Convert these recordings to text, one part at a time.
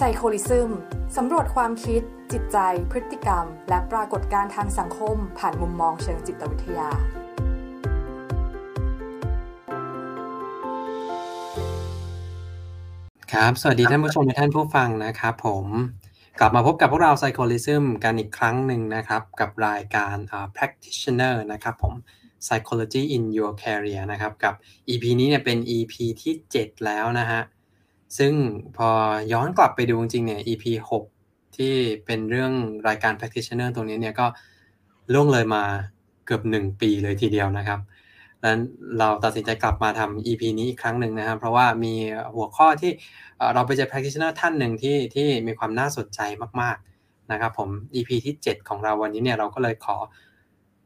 ไซโคลิซึมสำรวจความคิด จิตใจ พฤติกรรม และปรากฏการณ์ทางสังคม ผ่านมุมมองเชิงจิตวิทยา ครับ สวัสดีท่านผู้ชมและท่านผู้ฟังนะครับผมกลับมาพบกับพวกเรา Psycholism กันอีกครั้งหนึ่งนะครับ กับรายการ uh, practitioner นะครับผม psychology in your career นะครับ กับ EP นี้เนี่ยเป็น EP ที่ 7 แล้วนะฮะ ซึ่งพอย้อนกลับไปดูจริงๆเนี่ย EP 6 ที่เป็นเรื่องรายการ practitioner ตรงนี้เนี่ยก็ล่วงเลยมาเกือบ 1 ปีเลยทีเดียวนะครับแล้วเราตัดสินใจกลับมาทำ EP นี้อีกครั้งหนึ่งนะครับ เพราะว่ามีหัวข้อที่เราไปเจอ practitioner ท่านหนึ่งที่ที่มีความน่าสนใจมากๆนะครับผม EP ที่ 7 ของเราวันนี้เนี่ยเราก็เลยขอ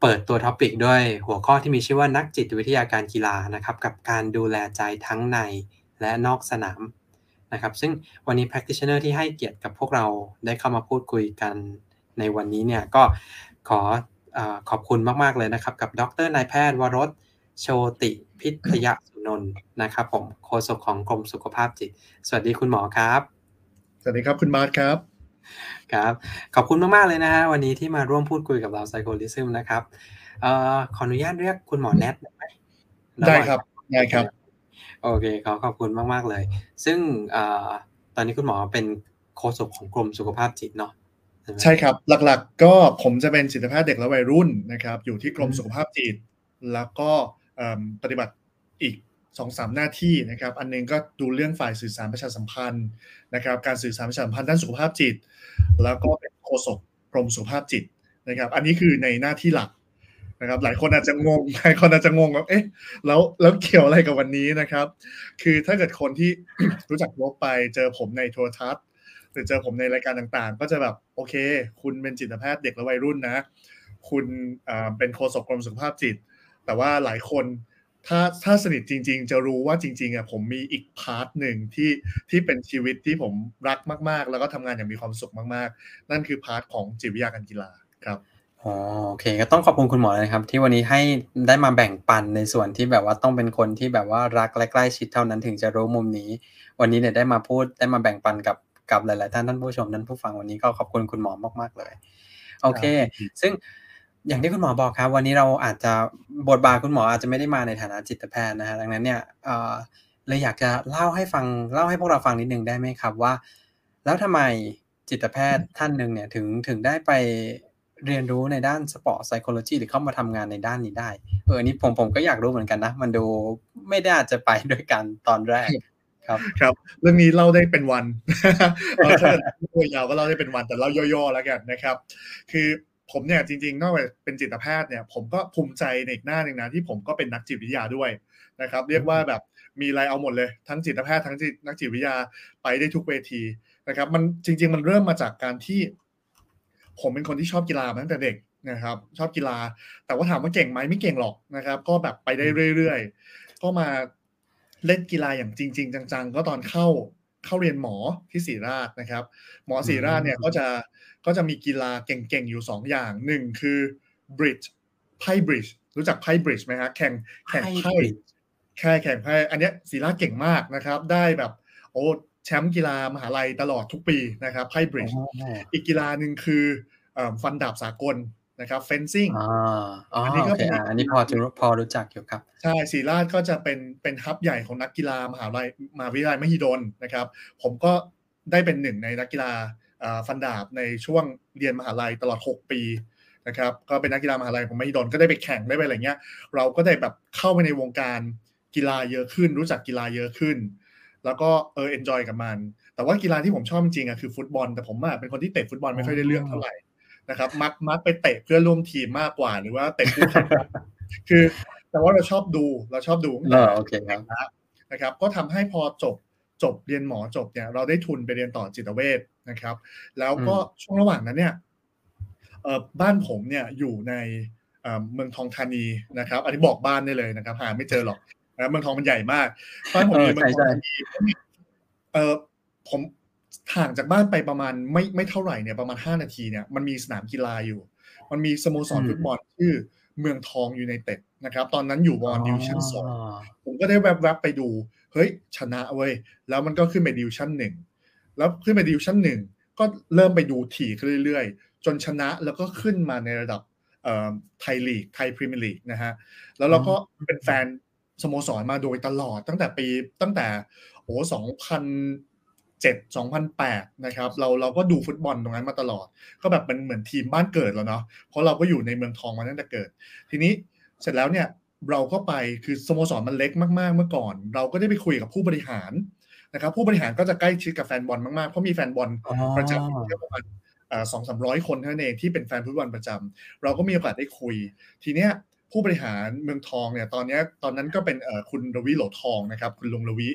เปิดตัวท็อปิกด้วยหัวข้อที่มีชื่อว่านักจิตวิทยาการกีฬานะครับกับการดูแลใจทั้งในและนอกสนาม นะครับซึ่งวันนี้ practitioner ที่ให้เกียรติกับพวกเราได้เข้ามาพูดคุยกันในวันนี้เนี่ยก็ขออขอบคุณมาก ๆ เลยนะครับ กับดรนายแพทย์วรสโชติพิทยสุนนท์นะครับ ผมโฆษกของกรมสุขภาพจิต สวัสดีคุณหมอครับ สวัสดีครับคุณมาร์ทครับครับขอบคุณมาก ๆ เลยนะฮะวันนี้ที่มาร่วมพูดคุยกับเราไซโคลิซึมนะครับเอ่อขออนุญาตเรียกคุณหมอแนทได้ไหมได้ครับได้ครับ โอเคขอขอบคุณมาก ๆ เลย ซึ่งอตอนนี้คุณหมอเป็นโฆษกของกรมสุขภาพจิตเนาะใช่ครับ หลักๆ ก็ผมจะเป็นจิตแพทย์เด็กและวัยรุ่นนะครับ อยู่ที่กรมสุขภาพจิต แล้วก็ปฏิบัติอีกสองสามหน้าที่นะครับ อันนึงก็ดูเรื่องฝ่ายสื่อสารประชาสัมพันธ์นะครับ การสื่อสารประชาสัมพันธ์ด้านสุขภาพจิต แล้วก็เป็นโฆษกกรมสุขภาพจิตนะครับ อันนี้คือในหน้าที่หลัก นะครับหลายคนอาจจะงงหลายคนอาจจะงงว่าเอ๊ะแล้วแล้วเกี่ยวอะไรกับวันนี้นะครับ คือถ้าเกิดคนที่รู้จักวกไปเจอผมในโทรทัศน์หรือเจอผมในรายการต่างๆ ก็จะแบบโอเค คุณเป็นจิตแพทย์เด็กและวัยรุ่นนะ คุณเป็นโฆษกกรมสุขภาพจิต แต่ว่าหลายคนถ้าถ้าสนิทจริง ๆ จะรู้ว่าจริงๆอะผมมีอีกพาร์ทหนึ่งที่ที่เป็นชีวิตที่ผมรักมากๆ แล้วก็ทำงานอย่างมีความสุขมากๆ นั่นคือ part ของจิตวิทยาการกีฬาครับ อ๋อโอเค ก็ต้องขอบคุณคุณหมอเลยครับ ที่วันนี้ให้ได้มาแบ่งปันในส่วนที่แบบว่าต้องเป็นคนที่แบบว่ารักและใกล้ชิดเท่านั้นถึงจะรู้มุมนี้ วันนี้เนี่ยได้มาพูดได้มาแบ่งปันกับกับหลาย ๆ ท่านท่านผู้ชมท่านผู้ฟังวันนี้ก็ขอบคุณคุณหมอมากๆเลย โอเค ซึ่งอย่างที่คุณหมอบอกครับ วันนี้เราอาจจะบทบาทคุณหมออาจจะไม่ได้มาในฐานะจิตแพทย์นะฮะดังนั้นเนี่ยเลยอยากจะเล่าให้ฟังเล่าให้พวกเราฟังนิดนึงได้ไหมครับว่า แล้วทำไมจิตแพทย์ท่านหนึ่งเนี่ยถึงถึงได้ไป เรียนรู้ในด้าน sport psychology หรือเข้ามาทำงานในด้านนี้ได้ เออนี่ผมผมก็อยากรู้เหมือนกันนะ มันดูไม่ได้อาจจะไปด้วยกันตอนแรกครับ ครับ เรื่องนี้เล่าได้เป็นวันถ้าตัวยาวก็เล่าได้เป็นวันแต่เล่าย่อๆแล้วกันนะครับ คือผมเนี่ยจริงๆนอกจากเป็นจิตแพทย์เนี่ยผมก็ภูมิใจในอีกหน้าหนึ่งนะที่ผมก็เป็นนักจิตวิทยาด้วยนะครับ เรียกว่าแบบมีอะไรเอาหมดเลยทั้งจิตแพทย์ทั้งนักจิตวิทยาไปได้ทุกเวทีนะครับ มันจริง ๆ มันเริ่มมาจากการที่ ผมเป็นคนที่ชอบกีฬามาตั้งแต่เด็กนะครับ ชอบกีฬา แต่ว่าถามว่าเก่งไหมไม่เก่งหรอกนะครับ ก็แบบไปได้เรื่อยๆ ก็มาเล่นกีฬาอย่างจริง ๆ จัง ๆ ก็ตอนเข้าเข้าเรียนหมอที่ศรีราชนะครับ หมอศรีราชเนี่ยก็จะก็จะมีกีฬาเก่งๆ อยู่ 2 อย่างหนึ่งคือบริดจ์ไพ่บริดจ์รู้จักไพ่บริดจ์ไหมฮะแข่งแข่งไพ่แค่แข่งไพ่อันนี้ศิลาเก่งมากนะครับ ได้แบบโอ้ แชมป์กีฬามหาลัยตลอดทุกปีนะครับไพ่บริดจ์อีกกีฬาหนึ่งคือฟันดาบสากลนะครับเฟนซิ่งอันนี้ก็อันนี้พอจะพอรู้จักอยู่ครับ ใช่ศรีราชก็จะเป็นเป็นฮับใหญ่ของนักกีฬามหาลัยมหาวิทยาลัยมหิดลนะครับ ผมก็ได้เป็นหนึ่งในนักกีฬาฟันดาบในช่วงเรียนมหาลัยตลอด 6 ปีนะครับก็เป็นนักกีฬามหาลัยผมไม่ดนก็ได้ไปแข่งได้ไปอะไรเงี้ย เราก็ได้แบบเข้าไปในวงการกีฬาเยอะขึ้น รู้จักกีฬาเยอะขึ้น แล้วก็เออ enjoy กับมัน แต่ว่ากีฬาที่ผมชอบจริงอะคือฟุตบอล แต่ผมอะเป็นคนที่เตะฟุตบอลไม่ค่อยได้เรื่องเท่าไหร่นะครับ มักมักไปเตะเพื่อนร่วมทีมมากกว่าหรือว่าเตะคู่แข่งคือ แต่ว่าเราชอบดูเราชอบดูโอเคครับนะครับ ก็ทำให้พอจบจบเรียนหมอจบเนี่ยเราได้ทุนไปเรียนต่อจิตเวชนะครับ แล้วก็ช่วงระหว่างนั้นเนี่ยบ้านผมเนี่ยอยู่ในเมืองทองธานีนะครับ อันนี้บอกบ้านได้เลยนะครับ หาไม่เจอหรอก นะเมืองทองมันใหญ่มากบ้านผมอยู่เมืองทองธานีเออผมห่างจากบ้านไปประมาณไม่ไม่เท่าไหร่เนี่ยประมาณห้านาทีเนี่ยมันมีสนามกีฬาอยู่ มันมีสโมสรฟุตบอลชื่อเมืองทองยูไนเต็ดนะครับ ตอนนั้นอยู่บอลดิวชั่นสองผมก็ได้แวบๆไปดู เฮ้ย ชนะเว้ย แล้วมันก็ขึ้นไปดิวิชั่นหนึ่งแล้วขึ้นไปดิวิชั่นหนึ่งก็เริ่มไปดูถี่ขึ้นเรื่อยๆ จนชนะแล้วก็ขึ้นมาในระดับไทยลีกไทยพรีเมียร์ลีกนะฮะแล้วเราก็เป็นแฟน สโมสรมาโดยตลอดตั้งแต่ปีตั้งแต่โอ้สองพันเจ็ดสองพันแปดนะครับเราเราก็ดูฟุตบอลตรงนั้นมาตลอด ก็แบบเป็นเหมือนทีมบ้านเกิดแล้วเนาะเพราะเราก็อยู่ในเมืองทองมาตั้งแต่เกิด ทีนี้เสร็จแล้วเนี่ยเราก็ไปคือสโมสรมันเล็กมากๆเมื่อก่อน เราก็ได้ไปคุยกับผู้บริหารนะครับผู้บริหารก็จะใกล้ชิดกับแฟนบอลมากๆเพราะมีแฟนบอลประจำแค่ประมาณสองสามร้อยคนเท่านั้นเองที่เป็นแฟนฟุตบอลประจำเราก็มีโอกาสได้คุย ทีเนี้ย ผู้บริหารเมืองทองเนี่ยตอนนี้ตอนนั้นก็เป็นคุณรวิโหลทองนะครับคุณลุงรวิ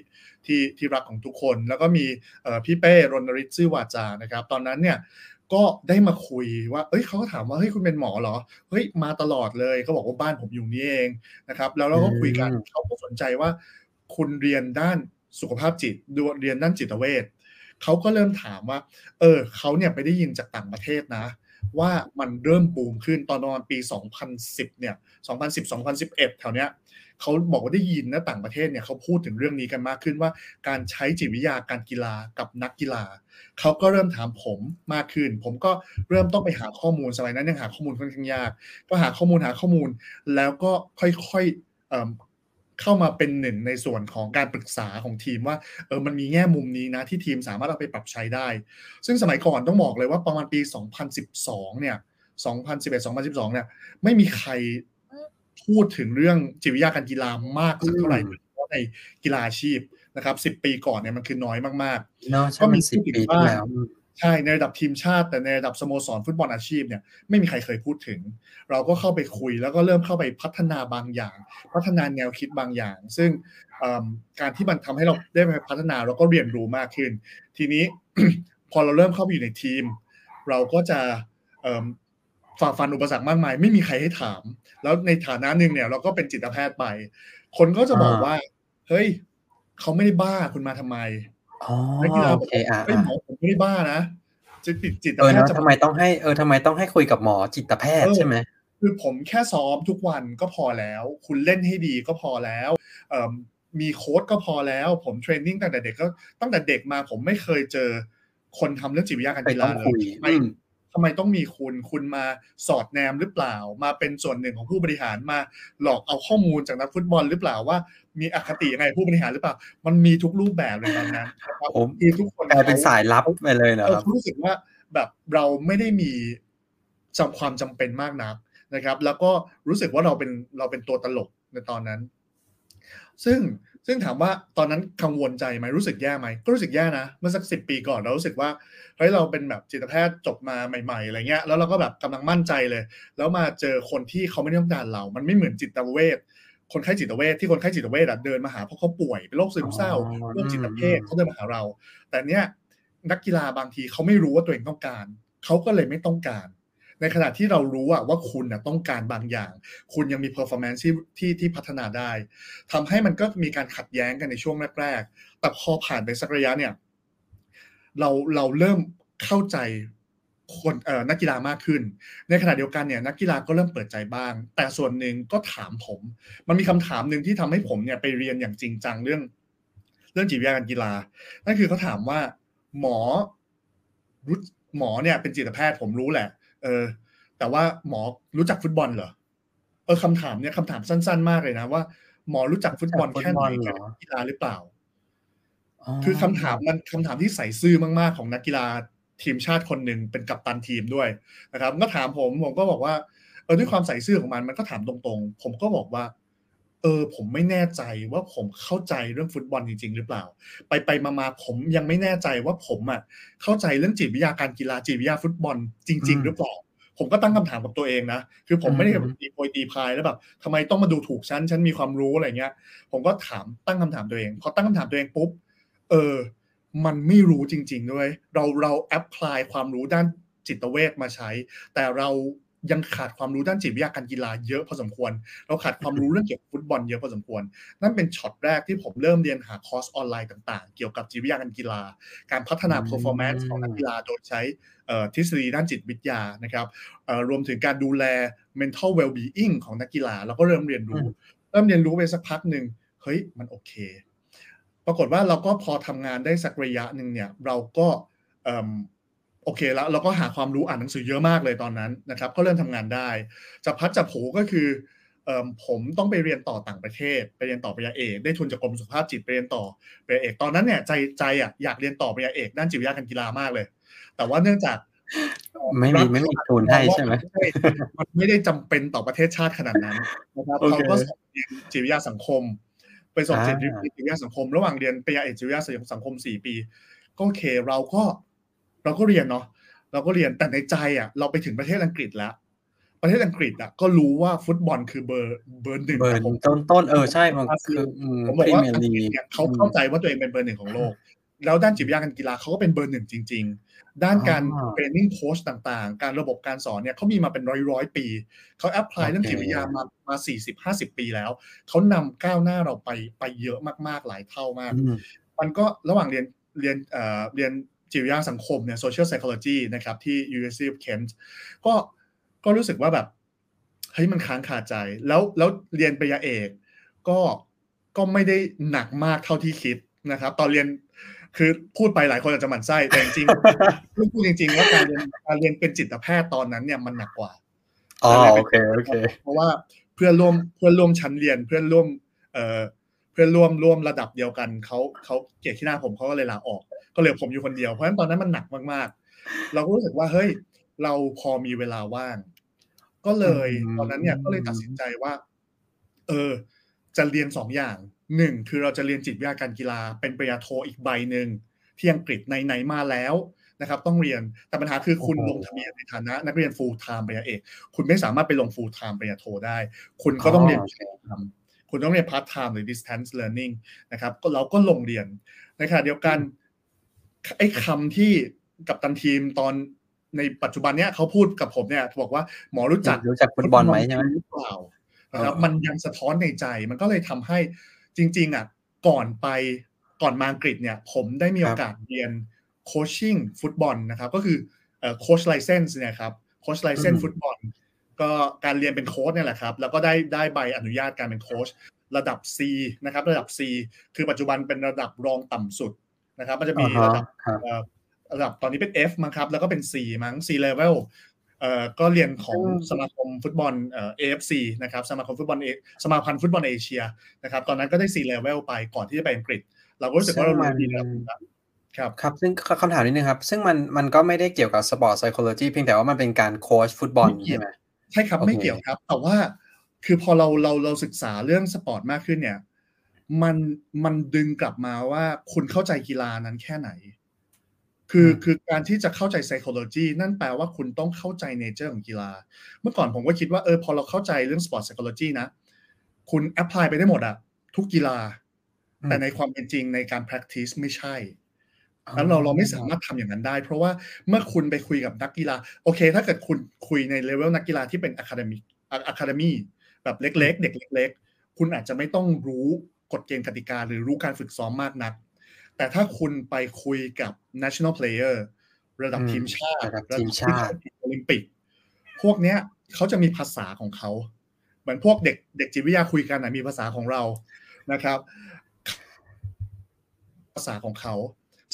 ที่ที่รักของทุกคน แล้วก็มีพี่เป้รณฤทธิ์ซื่อวาจานะครับ ตอนนั้นเนี่ยก็ได้มาคุยว่า เอ้ยเขาก็ถามว่า เฮ้ยคุณเป็นหมอเหรอ เฮ้ยมาตลอดเลยเขาบอกว่าบ้านผมอยู่นี่เองนะครับ แล้วเราก็คุยกันเขาก็สนใจว่า คุณเรียนด้านสุขภาพจิตดูเรียนด้านจิตเวชเขาก็เริ่มถามว่า เออเขาเนี่ยไปได้ยินจากต่างประเทศนะ ว่ามันเริ่มบูมขึ้นตอนประมาณปี 2010 เนี่ย 2010 2011 แถวเนี้ยเขาบอกว่าได้ยินนะต่างประเทศเนี่ยเขาพูดถึงเรื่องนี้กันมากขึ้นว่า การใช้จิตวิทยาการกีฬากับนักกีฬาเขาก็เริ่มถามผมมากขึ้น ผมก็เริ่มต้องไปหาข้อมูลสมัยนั้นยังหาข้อมูลค่อนข้างยาก ก็หาข้อมูลหาข้อมูล แล้วก็ค่อยๆ เข้ามาเป็นหนึ่งในส่วนของการปรึกษาของทีมว่าเออมันมีแง่มุมนี้นะที่ทีมสามารถเอาไปปรับใช้ได้ ซึ่งสมัยก่อนต้องบอกเลยว่าประมาณปี 2012 เนี่ย 2011 2012 เนี่ย ไม่มีใครพูดถึงเรื่องจิตวิทยาการกีฬามากสักเท่าไหร่เพราะในกีฬาอาชีพนะครับสิบปีก่อนเนี่ยมันคือน้อยมากๆก็มีสิบปีที่แล้ว ใช่ในระดับทีมชาติ แต่ในระดับสโมสรฟุตบอลอาชีพเนี่ยไม่มีใครเคยพูดถึง เราก็เข้าไปคุยแล้วก็เริ่มเข้าไปพัฒนาบางอย่าง พัฒนาแนวคิดบางอย่าง ซึ่งการที่มันทำให้เราได้ไปพัฒนาเราก็เรียนรู้มากขึ้น ทีนี้พอเราเริ่มเข้าไปอยู่ในทีม เราก็จะฝ่าฟันอุปสรรคมากมาย ไม่มีใครให้ถาม แล้วในฐานะหนึ่งเนี่ย เราก็เป็นจิตแพทย์ไป คนก็จะบอกว่า เฮ้ย เขาไม่ได้บ้าคุณมาทำไม อ๋อโอเคอะไม่หมอผมไม่ได้บ้านะจะติดจิตแพทย์ทำไมต้องให้เออทำไมต้องให้คุยกับหมอจิตแพทย์ใช่ไหมคือผมแค่ซ้อมทุกวันก็พอแล้ว คุณเล่นให้ดีก็พอแล้วเอ่อมีโค้ดก็พอแล้ว ผมเทรนนิ่งตั้งแต่เด็กก็ตั้งแต่เด็กมาผมไม่เคยเจอคนทำเรื่องจิตวิทยาการกีฬาเลยไม่ ทำไมต้องมีคุณคุณมาสอดแนมหรือเปล่า มาเป็นส่วนหนึ่งของผู้บริหารมาหลอกเอาข้อมูลจากนักฟุตบอลหรือเปล่าว่า มีอคติยังไงผู้บริหารหรือเปล่า มันมีทุกรูปแบบเลยตอนนั้นผมทุกคนกลายเป็นสายลับไปเลยนะครับรู้สึกว่าแบบเราไม่ได้มีจำความจำเป็นมากนักนะครับ แล้วก็รู้สึกว่าเราเป็นเราเป็นตัวตลกในตอนนั้น ซึ่ง ซึ่งถามว่าตอนนั้นกังวลใจไหมรู้สึกแย่ไหมก็รู้สึกแย่นะเมื่อสักสิปีก่อนเรารู้สึกว่าเฮ้ยเราเป็นแบบจิตแพทย์จบมาใหม่ๆอะไรเงี้ยแล้วเราก็แบบกำลังมั่นใจเลย แล้วมาเจอคนที่เขาไม่ได้ต้องการเรา มันไม่เหมือนจิตเวชคนไข้จิตเวชที่คนไข้จิตเวชเดินมาหาเพราะเขาป่วยเป็นโรคซึมเศร้าโรคจิตเภทเขาเดินมาหาเรา แต่เนี้ยนักกีฬาบางทีเขาไม่รู้ว่าตัวเองต้องการเขาก็เลยไม่ต้องการ ในขณะที่เรารู้ว่าคุณต้องการบางอย่าง คุณยังมี performance ที่ที่ที่พัฒนาได้ทำให้มันก็มีการขัดแย้งกันในช่วงแรกๆ แต่พอผ่านไปสักระยะเนี่ย เราเราเริ่มเข้าใจคนเอ่อนักกีฬามากขึ้น ในขณะเดียวกันเนี่ยนักกีฬาก็เริ่มเปิดใจบ้าง แต่ส่วนหนึ่งก็ถามผม มันมีคำถามหนึ่งที่ทำให้ผมเนี่ยไปเรียนอย่างจริงจังเรื่อง เรื่องจิตวิทยาการกีฬา นั่นคือเขาถามว่าหมอรู้หมอเนี่ยเป็นจิตแพทย์ผมรู้แหละ เออ แต่ว่าหมอรู้จักฟุตบอลเหรอเออคำถามเนี่ยคำถามสั้น ๆ มากเลยนะว่าหมอรู้จักฟุตบอลแค่ไหนแค่กีฬาหรือเปล่า คือคำถามมันคำถามที่ใส่ซื่อมาก ๆ ของนักกีฬาทีมชาติคนหนึ่งเป็นกัปตันทีมด้วยนะครับ ก็ถามผมผมก็บอกว่าเออด้วยความใส่ซื่อของมันมันก็ถามตรงๆ ผมก็บอกว่า เออผมไม่แน่ใจว่าผมเข้าใจเรื่องฟุตบอลจริง ๆ หรือเปล่า ไปไปมาๆผมยังไม่แน่ใจว่าผมอะเข้าใจเรื่องจิตวิทยาการกีฬาจิตวิทยาฟุตบอลจริง ๆ หรือเปล่า ผมก็ตั้งคำถามกับตัวเองนะคือผมไม่ได้แบบตีโพยตีพายแล้วแบบทำไมต้องมาดูถูกฉันฉันมีความรู้อะไรเงี้ย ผมก็ถามตั้งคำถามตัวเองพอตั้งคำถามตัวเองปุ๊บเออ มันไม่รู้จริง ๆ ด้วย เราเรา apply ความรู้ด้านจิตเวชมาใช้ แต่เรา ยังขาดความรู้ด้านจิตวิทยาการกีฬาเยอะพอสมควร เราขาดความรู้เรื่องเกี่ยวกับฟุตบอลเยอะพอสมควร นั่นเป็นช็อตแรกที่ผมเริ่มเรียนหาคอร์สออนไลน์ต่างๆ เกี่ยวกับจิตวิทยาการกีฬา การพัฒนา performance ของนักกีฬาโดยใช้ทฤษฎีด้านจิตวิทยานะครับรวมถึงการดูแล mental well-being ของนักกีฬาเราก็เริ่มเรียนรู้ เริ่มเรียนรู้ไปสักพักหนึ่งเฮ้ยมันโอเค ปรากฏว่าเราก็พอทำงานได้สักระยะหนึ่งเนี่ยเราก็ โอเคแล้วเราก็หาความรู้อ่านหนังสือเยอะมากเลยตอนนั้นนะครับ ก็เริ่มทำงานได้จะพัดจะผูก็คือผมต้องไปเรียนต่อต่างประเทศ ไปเรียนต่อปริญญาเอกได้ทุนจากกรมสุขภาพจิตไปเรียนต่อปริญญาเอกตอนนั้นเนี่ยใจใจอะอยากเรียนต่อปริญญาเอกด้านจิตวิทยาการกีฬามากเลย แต่ว่าเนื่องจากไม่มีไม่มีทุนให้ใช่ไหมมันไม่ได้จำเป็นต่อประเทศชาติขนาดนั้นนะครับเขาก็สอนเรียนจิตวิทยาสังคม ไปสอนจิตวิทยาสังคม ระหว่างเรียนปริญญาเอกจิตวิทยาสังคมสี่ปี ก็โอเคเราก็ เราก็เรียนเนาะเราก็เรียนแต่ในใจอะ เราไปถึงประเทศอังกฤษแล้ว ประเทศอังกฤษอะก็รู้ว่าฟุตบอลคือเบอร์เบอร์หนึ่งเบอร์ต้นต้นเออใช่มันคือผมบอกว่าอังกฤษเนี่ยเขาเข้าใจว่าตัวเองเป็นเบอร์หนึ่งของโลก แล้วด้านจิตวิทยาการกีฬาเขาก็เป็นเบอร์หนึ่งจริง ๆ ด้านการ training โค้ชต่างๆ การระบบการสอนเนี่ยเขามีมาเป็นร้อยร้อยปี เขา apply เรื่องจิตวิทยามามาสี่สิบห้าสิบปีแล้ว เขานำก้าวหน้าเราไปไปเยอะมากๆหลายเท่ามาก มันก็ระหว่างเรียนเรียนเอ่อเรียน จิตวิทยาสังคมเนี่ย social psychology นะครับที่ University of Kent ก็ก็รู้สึกว่าแบบเฮ้ยมันค้างคาใจ แล้วแล้วเรียนปริญญาเอกก็ก็ไม่ได้หนักมากเท่าที่คิดนะครับ ตอนเรียนคือพูดไปหลายคนอาจจะหมั่นไส้แต่จริงๆพูดจริงๆว่าการเรียนการเรียนเป็นจิตแพทย์ตอนนั้นเนี่ยมันหนักกว่าอ๋อโอเคโอเค เพราะว่าเพื่อนร่วมเพื่อนร่วมชั้นเรียนเพื่อนร่วมเอ่อเพื่อนร่วมร่วมระดับเดียวกันเขาเขาเกลียดที่หน้าผมเขาก็เลยลาออก ก็เหลือผมอยู่คนเดียวเพราะฉะนั้นตอนนั้นมันหนักมากๆ เราก็รู้สึกว่าเฮ้ย เราพอมีเวลาว่าง ก็เลยตอนนั้นเนี่ยก็เลยตัดสินใจว่า เออ จะเรียนสองอย่างหนึ่งคือเราจะเรียนจิตวิทยาการกีฬา เป็นปริญญาโทอีกใบหนึ่งที่อังกฤษในไหนมาแล้วนะครับ ต้องเรียนแต่ปัญหาคือคุณลงทะเบียนในฐานะ นักเรียน full time ปริญญาเอก คุณไม่สามารถไปลง full time ปริญญาโทได้ คุณก็ต้องเรียน คุณต้องเรียน part time หรือ distance learning นะครับก็เราก็ลงเรียนในขณะเดียวกันไอ้คำที่กับตันทีมตอนในปัจจุบันเนี้ยเขาพูดกับผมเนี่ยบอกว่าหมอรู้จักรู้จักฟุตบอลไหมใช่ไหมหรือเปล่านะครับมันยังสะท้อนในใจ มันก็เลยทำให้จริง ๆอะก่อนไปก่อนมาอังกฤษเนี่ย ผมได้มีโอกาสเรียน coaching ฟุตบอลนะครับ ก็คือ coach license เนี่ยครับ coach license ฟุตบอล ก็การเรียนเป็นโค้ชเนี่ยแหละครับ แล้วก็ได้ได้ใบอนุญาตการเป็นโค้ชระดับ C นะครับ ระดับ C คือปัจจุบันเป็นระดับรองต่ำสุดนะครับมันจะมีระดับระดับตอนนี้เป็น F มั้งครับ แล้วก็เป็น C มั้ง C level เอ่อก็เรียนของสมาคมฟุตบอลเอ่อ AFC นะครับสมาคมฟุตบอลเอสมาพันธ์ฟุตบอลเอเชียนะครับ ตอนนั้นก็ได้ C level ไปก่อนที่จะไปอังกฤษ เราก็รู้สึกว่าเราเรียนดีแล้วครับครับซึ่งคำถามนิดนึงครับ ซึ่งมันมันก็ไม่ได้เกี่ยวกับ sport psychology เพียงแต่ว่ามันเป็นการโค้ชฟุตบอลใช่ไหมใช่ครับไม่เกี่ยวครับ แต่ว่าคือพอเราเราเราศึกษาเรื่องสปอร์ตมากขึ้นเนี่ย มันมันดึงกลับมาว่าคุณเข้าใจกีฬานั้นแค่ไหน คือคือการที่จะเข้าใจ psychology นั่นแปลว่าคุณต้องเข้าใจ nature ของกีฬา เมื่อก่อนผมก็คิดว่าเออพอเราเข้าใจเรื่อง sport psychology นะ คุณ apply ไปได้หมดอะทุกกีฬา แต่ในความเป็นจริงในการ practice ไม่ใช่ แล้วเราเราไม่สามารถทำอย่างนั้นได้ เพราะว่าเมื่อคุณไปคุยกับนักกีฬา โอเค ถ้าเกิดคุณคุยในเลเวลนักกีฬาที่เป็น academy academy แบบเล็ก ๆ เด็กเล็ก ๆ คุณอาจจะไม่ต้องรู้กฎเกณฑ์กติกาหรือรู้การฝึกซ้อมมากนัก แต่ถ้าคุณไปคุยกับ national player ระดับทีมชาติระดับทีมชาติโอลิมปิก พวกเนี้ยเขาจะมีภาษาของเขาเหมือนพวกเด็กเด็กจิตวิทยาคุยกันนะมีภาษาของเรานะครับ ภาษาของเขา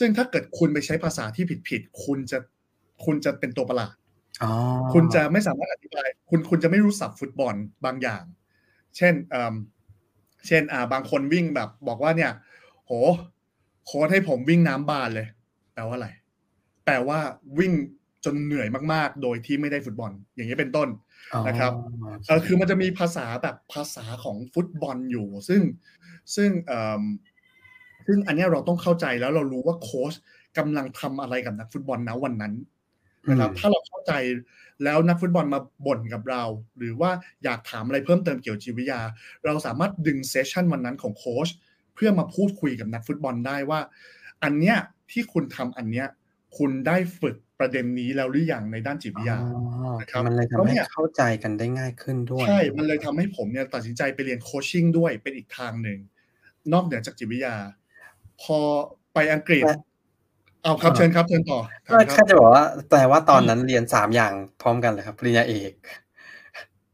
ซึ่งถ้าเกิดคุณไปใช้ภาษาที่ผิดผิดคุณจะคุณจะเป็นตัวประหลาดคุณจะไม่สามารถอธิบาย คุณคุณจะไม่รู้สับฟุตบอลบางอย่าง เช่นเช่นอ่าบางคนวิ่งแบบ บอกว่าเนี่ย โห โค้ดให้ผมวิ่งน้ำบานเลย แปลว่าอะไร แปลว่าวิ่งจนเหนื่อยมากๆ โดยที่ไม่ได้ฟุตบอล อย่างนี้เป็นต้นนะครับเออคือมันจะมีภาษาแบบภาษาของฟุตบอลอยู่ ซึ่งซึ่งเอ่อ ซึ่งอันนี้เราต้องเข้าใจแล้วเรารู้ว่าโค้ชกำลังทำอะไรกับนักฟุตบอลนะวันนั้นนะครับถ้าเราเข้าใจแล้วนักฟุตบอลมาบ่นกับเรา หรือว่าอยากถามอะไรเพิ่มเติมเกี่ยวกับจิตวิทยา เราสามารถดึง session วันนั้นของโค้ชเพื่อมาพูดคุยกับนักฟุตบอลได้ว่า อันเนี้ยที่คุณทำอันเนี้ยคุณได้ฝึกประเด็นนี้แล้วหรือยังในด้านจิตวิทยานะครับมันเลยทำให้เข้าใจกันได้ง่ายขึ้นด้วยใช่ มันเลยทำให้ผมเนี่ยตัดสินใจไปเรียนโคชชิ่งด้วยเป็นอีกทางหนึ่งนอกเหนือจากจิตวิทยา พอไปอังกฤษ เอาครับเชิญครับเชิญต่อแค่จะบอกว่าแต่ว่าตอนนั้นเรียนสามอย่างพร้อมกันเลยครับปริญญาเอก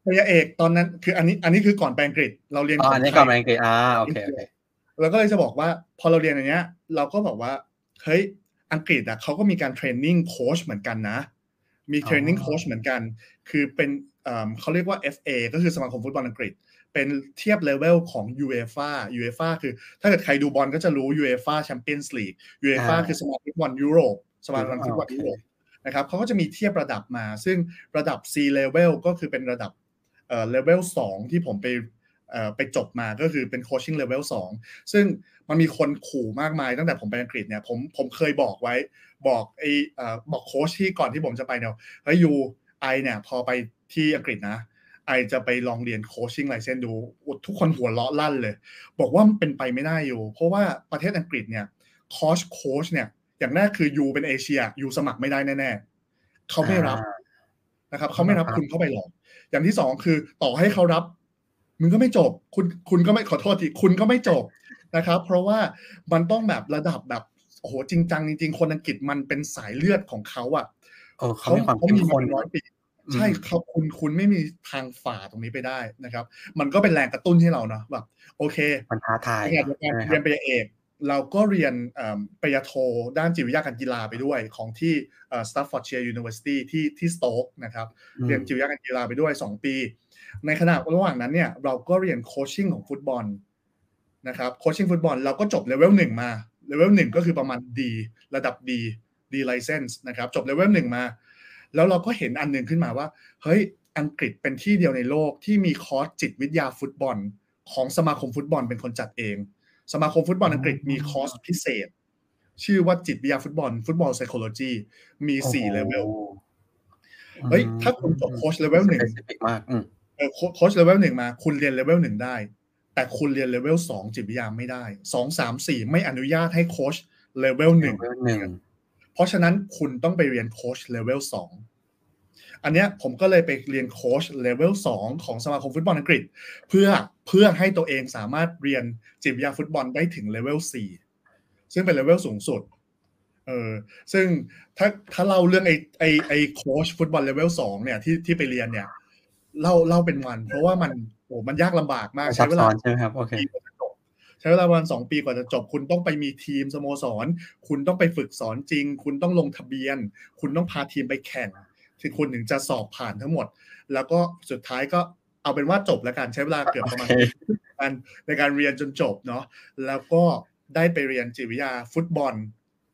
ปริญญาเอกตอนนั้น คืออันนี้อันนี้คือก่อนไปอังกฤษ เราเรียนอ๋ออันนี้ก่อนไปอังกฤษอ่าโอเคโอเคเราก็เลยจะบอกว่า พอเราเรียนอันเนี้ย เราก็บอกว่าเฮ้ยอังกฤษอะเขาก็มีการเทรนนิ่งโค้ชเหมือนกันนะ มี training โค้ชเหมือนกัน คือเป็นเขาเรียกว่า FA ก็คือสมาคมฟุตบอลอังกฤษ เป็นเทียบเลเวลของ UEFA UEFA คือ ถ้าเกิดใครดูบอลก็จะรู้ UEFA Champions League UEFA คือสมาคมฟุตบอลยุโรปสมาคมฟุตบอลยุโรปนะครับเขาก็จะมีเทียบระดับมา ซึ่งระดับ C level ก็คือเป็นระดับเอ่อเลเวลสองที่ผมไปเอ่อไปจบมาก็คือเป็น coaching level สองซึ่งมันมีคนขู่มากมายตั้งแต่ผมไปอังกฤษเนี่ยผมผมเคยบอกไว้บอกไอเอ่อบอกโค้ชที่ก่อนที่ผมจะไปเนี่ยเฮ้ย you I เนี่ยพอไปที่อังกฤษนะ I จะไปลองเรียน coaching license ดูทุกคนหัวเราะลั่นเลย บอกว่ามันเป็นไปไม่ได้อยู่ เพราะว่าประเทศอังกฤษเนี่ยโค้ชโค้ชเนี่ย อย่างแรกคือ you เป็นเอเชีย you สมัครไม่ได้แน่ๆเขาไม่รับนะครับเขาไม่รับคุณเข้าไปหรอก อย่างที่สองคือต่อให้เขารับ มึงก็ไม่จบ คุณคุณก็ไม่ขอโทษทีคุณก็ไม่จบนะครับ เพราะว่ามันต้องแบบระดับแบบโอ้โหจริงจังจริงๆคนอังกฤษมันเป็นสายเลือดของเขาอะเขามีความเขาเข้มีมมาข้นเป็นร้อยปี ใช่ครับคุณคุณไม่มีทางฝ่าตรงนี้ไปได้นะครับ มันก็เป็นแรงกระตุ้นให้เราเนาะแบบโอเคมันท้าทายในขณะเดียวกันใช่ไหมคเรียนปริญญาเอกเราก็เรียนเอิ่มปริญญาโทด้านจิตวิทยาการกีฬาไปด้วยของที่ Staffordshire University ที่ที่ Stoke นะครับอืมเรียนจิตวิทยาการกีฬาไปด้วย 2 ปี ในขณะระหว่างนั้นเนี่ยเราก็เรียน coaching ของฟุตบอลนะครับ coaching ฟุตบอลเราก็จบเลเวลหนึ่งมาเลเวลหนึ่งก็คือประมาณ D ระดับ D D license นะครับจบเลเวลหนึ่งมา แล้วเราก็เห็นอันหนึ่งขึ้นมาว่า เฮ้ย อังกฤษเป็นที่เดียวในโลกที่มีคอร์สจิตวิทยาฟุตบอล ของสมาคมฟุตบอลเป็นคนจัดเอง สมาคมฟุตบอลอังกฤษมีคอร์สพิเศษ ชื่อว่าจิตวิทยาฟุตบอล football psychology มีสี่ levelเฮ้ย ถ้าคุณจบโค้ชเลเวลหนึ่ง specific มากอืมเออโค้ชเลเวลหนึ่งมา คุณเรียนเลเวลหนึ่งได้ แต่คุณเรียนเลเวลสองจิตวิทยาไม่ได้สองสามสี่ไม่อนุญาตให้โค้ชเลเวลหนึ่ง level หนึ่ง เพราะฉะนั้นคุณต้องไปเรียนโค้ชเลเวลสองอันเนี้ยผมก็เลยไปเรียนโค้ชเลเวลสองของสมาคมฟุตบอลอังกฤษ เพื่อเพื่อให้ตัวเองสามารถเรียนจิตวิทยาฟุตบอลได้ถึงเลเวลสี่ซึ่งเป็นเลเวลสูงสุดเออซึ่งถ้าถ้าเล่าเรื่องไอไอไอโค้ชฟุตบอลเลเวลสองเนี่ยที่ที่ไปเรียนเนี่ยเล่าเล่าเป็นวัน เพราะว่ามันโอ้มันยากลำบากมากใช้เวลาใช่ไหมครับโอเค ใช้เวลาประมาณสองปีกว่าจะจบ คุณต้องไปมีทีมสโมสร คุณต้องไปฝึกสอนจริง คุณต้องลงทะเบียน คุณต้องพาทีมไปแข่งที่คุณถึงจะสอบผ่านทั้งหมด แล้วก็สุดท้ายก็เอาเป็นว่าจบแล้วกันใช้เวลาเกือบประมาณโอเคการในการเรียนจนจบเนาะแล้วก็ได้ไปเรียนจิตวิทยาฟุตบอล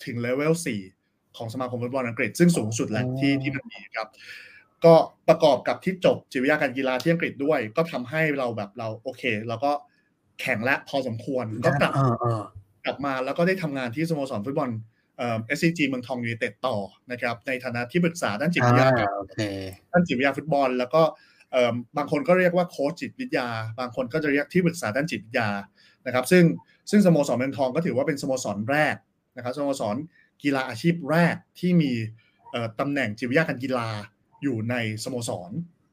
ถึงเลเวลสี่ของสมาคมฟุตบอลอังกฤษ ซึ่งสูงสุดแหละที่ที่มันมีครับ ก็ประกอบกับที่จบจิตวิทยาการกีฬาที่อังกฤษด้วย ก็ทำให้เราแบบเราโอเคเราก็ แข่งและพอสมควรก็กลับเออเออกลับมาแล้วก็ได้ทำงานที่สโมสรฟุตบอลเอ่อ SCG เมืองทองยูไนเต็ดต่อนะครับ ในฐานะที่ปรึกษาด้านจิตวิทยาอ่าโอเคด้านจิตวิทยาฟุตบอล แล้วก็เอิ่มบางคนก็เรียกว่าโค้ชจิตวิทยา บางคนก็จะเรียกที่ปรึกษาด้านจิตวิทยานะครับ ซึ่งซึ่งสโมสรเมืองทองก็ถือว่าเป็นสโมสรแรกนะครับสโมสรกีฬาอาชีพแรกที่มีเอ่อตำแหน่งจิตวิทยาการกีฬาอยู่ในสโมสร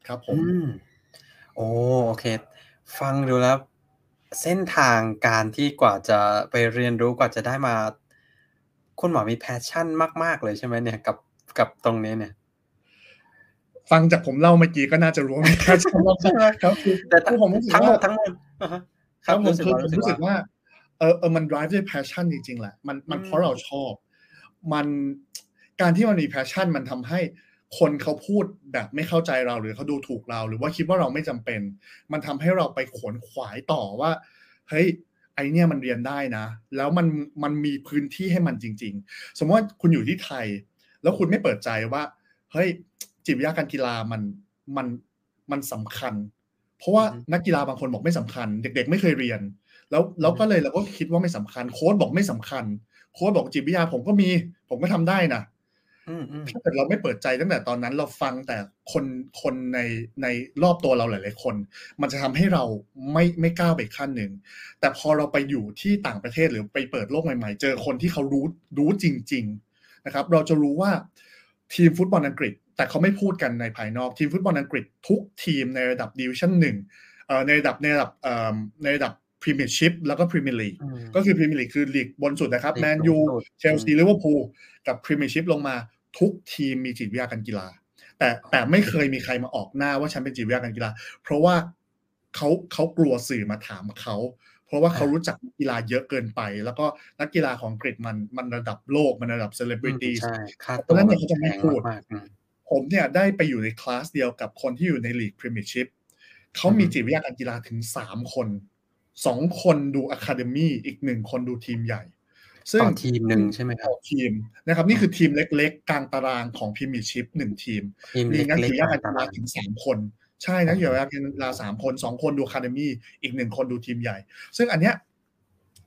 ครับผมอืมโอ้โอเค ฟังดูแล้ว เส้นทางการที่กว่าจะไปเรียนรู้กว่าจะได้มา คุณหมอมี passion มาก ๆ เลยใช่ไหมเนี่ยกับกับตรงนี้เนี่ย ฟังจากผมเล่าเมื่อกี้ก็น่าจะรู้ว่ามีแค่ชอบครับคือแต่คือผมรู้สึกทั้งหมว่าดทั้งหมดอ่าฮะครับผมรู้สึกคือว่าผมรู้สึกว่าเออเออมัน drive ด้วย passion จริงๆแหละมันมันอืมเพราะเราชอบ มันการที่มันมี passion มันทำให้ คนเขาพูดแบบไม่เข้าใจเราหรือเขาดูถูกเรา หรือว่าคิดว่าเราไม่จำเป็น มันทำให้เราไปขวนขวายต่อว่าเฮ้ยไอเนี่ยมันเรียนได้นะ แล้วมันมันมีพื้นที่ให้มันจริง ๆ สมมติว่าคุณอยู่ที่ไทย แล้วคุณไม่เปิดใจว่าเฮ้ยจิตวิทยาการกีฬามันมันมันสำคัญ เพราะว่าอือฮึนักกีฬาบางคนบอกไม่สำคัญ เด็ก ๆ ไม่เคยเรียน แล้วแล้วก็เลยเราก็คิดว่าไม่สำคัญ โค้ดบอกไม่สำคัญ โค้ดบอกจิตวิทยาผมก็มี ผมก็ทำได้นะอืมอืม ถ้าเกิดเราไม่เปิดใจตั้งแต่ตอนนั้นเราฟังแต่คนคนในในรอบตัวเราหลาย ๆ คน มันจะทำให้เราไม่ไม่ก้าวไปอีกขั้นหนึ่งแต่พอเราไปอยู่ที่ต่างประเทศหรือไปเปิดโลกใหม่ ๆ เจอคนที่เขารู้รู้จริง ๆนะครับ เราจะรู้ว่าทีมฟุตบอลอังกฤษ แต่เขาไม่พูดกันในภายนอกทีมฟุตบอลอังกฤษทุกทีมในระดับ division หนึ่งเอ่อในระดับในระดับเอ่อในระดับ Premiership แล้วก็ Premier League อืมก็คือ Premier League คือลีกบนสุดนะครับลีกสูงสุด แมนยูเชลซีลิเวอร์พูลกับ Premiership ลงมา ทุกทีมมีจิตวิทยาการกีฬา แต่แต่ไม่เคยมีใครมาออกหน้าว่าฉันเป็นจิตวิทยาการกีฬา เพราะว่าเขาเขากลัวสื่อมาถามเขาเพเพราะว่าเขารู้จักนักกีฬาเยอะเกินไป แล้วก็นักกีฬาของอังกฤษมันมันระดับโลกมันระดับเซเลบริตี้ใช่ค่าเพตัวราะฉะนั้นเนี่ยเขาจะไม่พูดแพงมากๆอืมผมเนี่ยได้ไปอยู่ในคลาสเดียวกับคนที่อยู่ในลีกพรีเมียร์ชิพเขามีอืมจิตวิทยาการกีฬาถึงสามคนสองคนดู academy อีกหนึ่งคนดูทีมใหญ่ ซึ่งต่อทีมหนึ่งใช่ไหมครัต่บอทีมนะครับ นี่คือทีมเล็ก ๆ กลางตารางของพรีเมียร์ชิพหนึ่งทีมทีมมีเล็นักกจิตวิทๆยาการตากีฬารางถึงสามคน ใช่นักจิตวิทยาการกีฬาสามคนสองคนดูอะคาเดมี่อีกหนึ่งคนดูทีมใหญ่ ซึ่งอันเนี้ย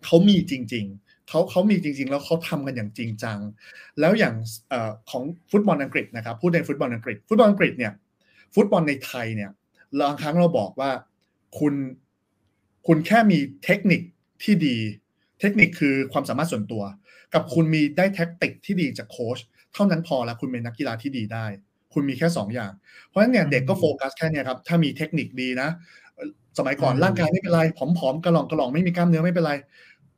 เขามีจริง ๆเขาเขามีจริง ๆ แล้วเขาทำกันอย่างจริงจัง แล้วอย่างเอ่อของฟุตบอลอังกฤษนะครับพูดในฟุตบอลอังกฤษ ฟุตบอลอังกฤษเนี่ย ฟุตบอลในไทยเนี่ยบางครั้งเราบอกว่าคุณคุณแค่มีเทคนิคที่ดี เทคนิคคือความสามารถส่วนตัว กับคุณมีได้แท็กติกที่ดีจากโค้ชเท่านั้นพอแล้วคุณเป็นนักกีฬาที่ดีได้ คุณมีแค่สองอย่าง เพราะฉะนั้นเนี่ยเด็กก็โฟกัสแค่เนี้ครับถ้ามีเทคนิคดีนะเอ่อสมัยก่อนอืมร่างกายไม่เป็นไรผอมๆกระหล่องกระหล่องไม่มีกล้ามเนื้อไม่เป็นไร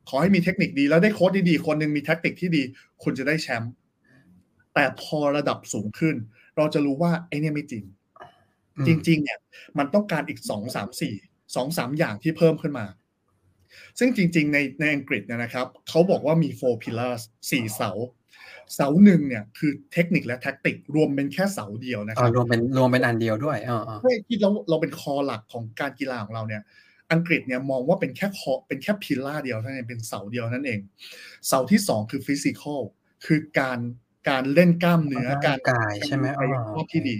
ขอให้มีเทคนิคดีแล้วได้โค้ชดีๆคนหนึ่งมีแท็กติกที่ดี คุณจะได้แชมป์แต่พอระดับสูงขึ้น เราจะรู้ว่าไอ้เนี่ยไม่จริงอืมจริง ๆ เนี่ย มันต้องการอีกสองสามสี่สองสามอย่างที่เพิ่มขึ้นมา ซึ่งจริงๆ ในในอังกฤษเนี่ยนะครับเขาบอกว่ามี four pillars สี่เสา เสาหนึ่งเนี่ยคือเทคนิคและ tactic รวมเป็นแค่เสาเดียวนะคอ่ารับรวมเป็นรวมเป็นอันเดียวด้วยอ่าอ่าเฮ้ยที่เราเราเป็น core หลักของการกีฬาของเราเนี่ยอังกฤษเนี่ยมองว่าเป็นแค่ core เป็นแค่ pillar เดียวเท่านั้นเองเป็นเสาเดียวนั่นเอง เสาที่สองคือ physical คือการการเล่นกล้ามเนื้อการกายใช่ไหมกายอ๋อภาพที่ดี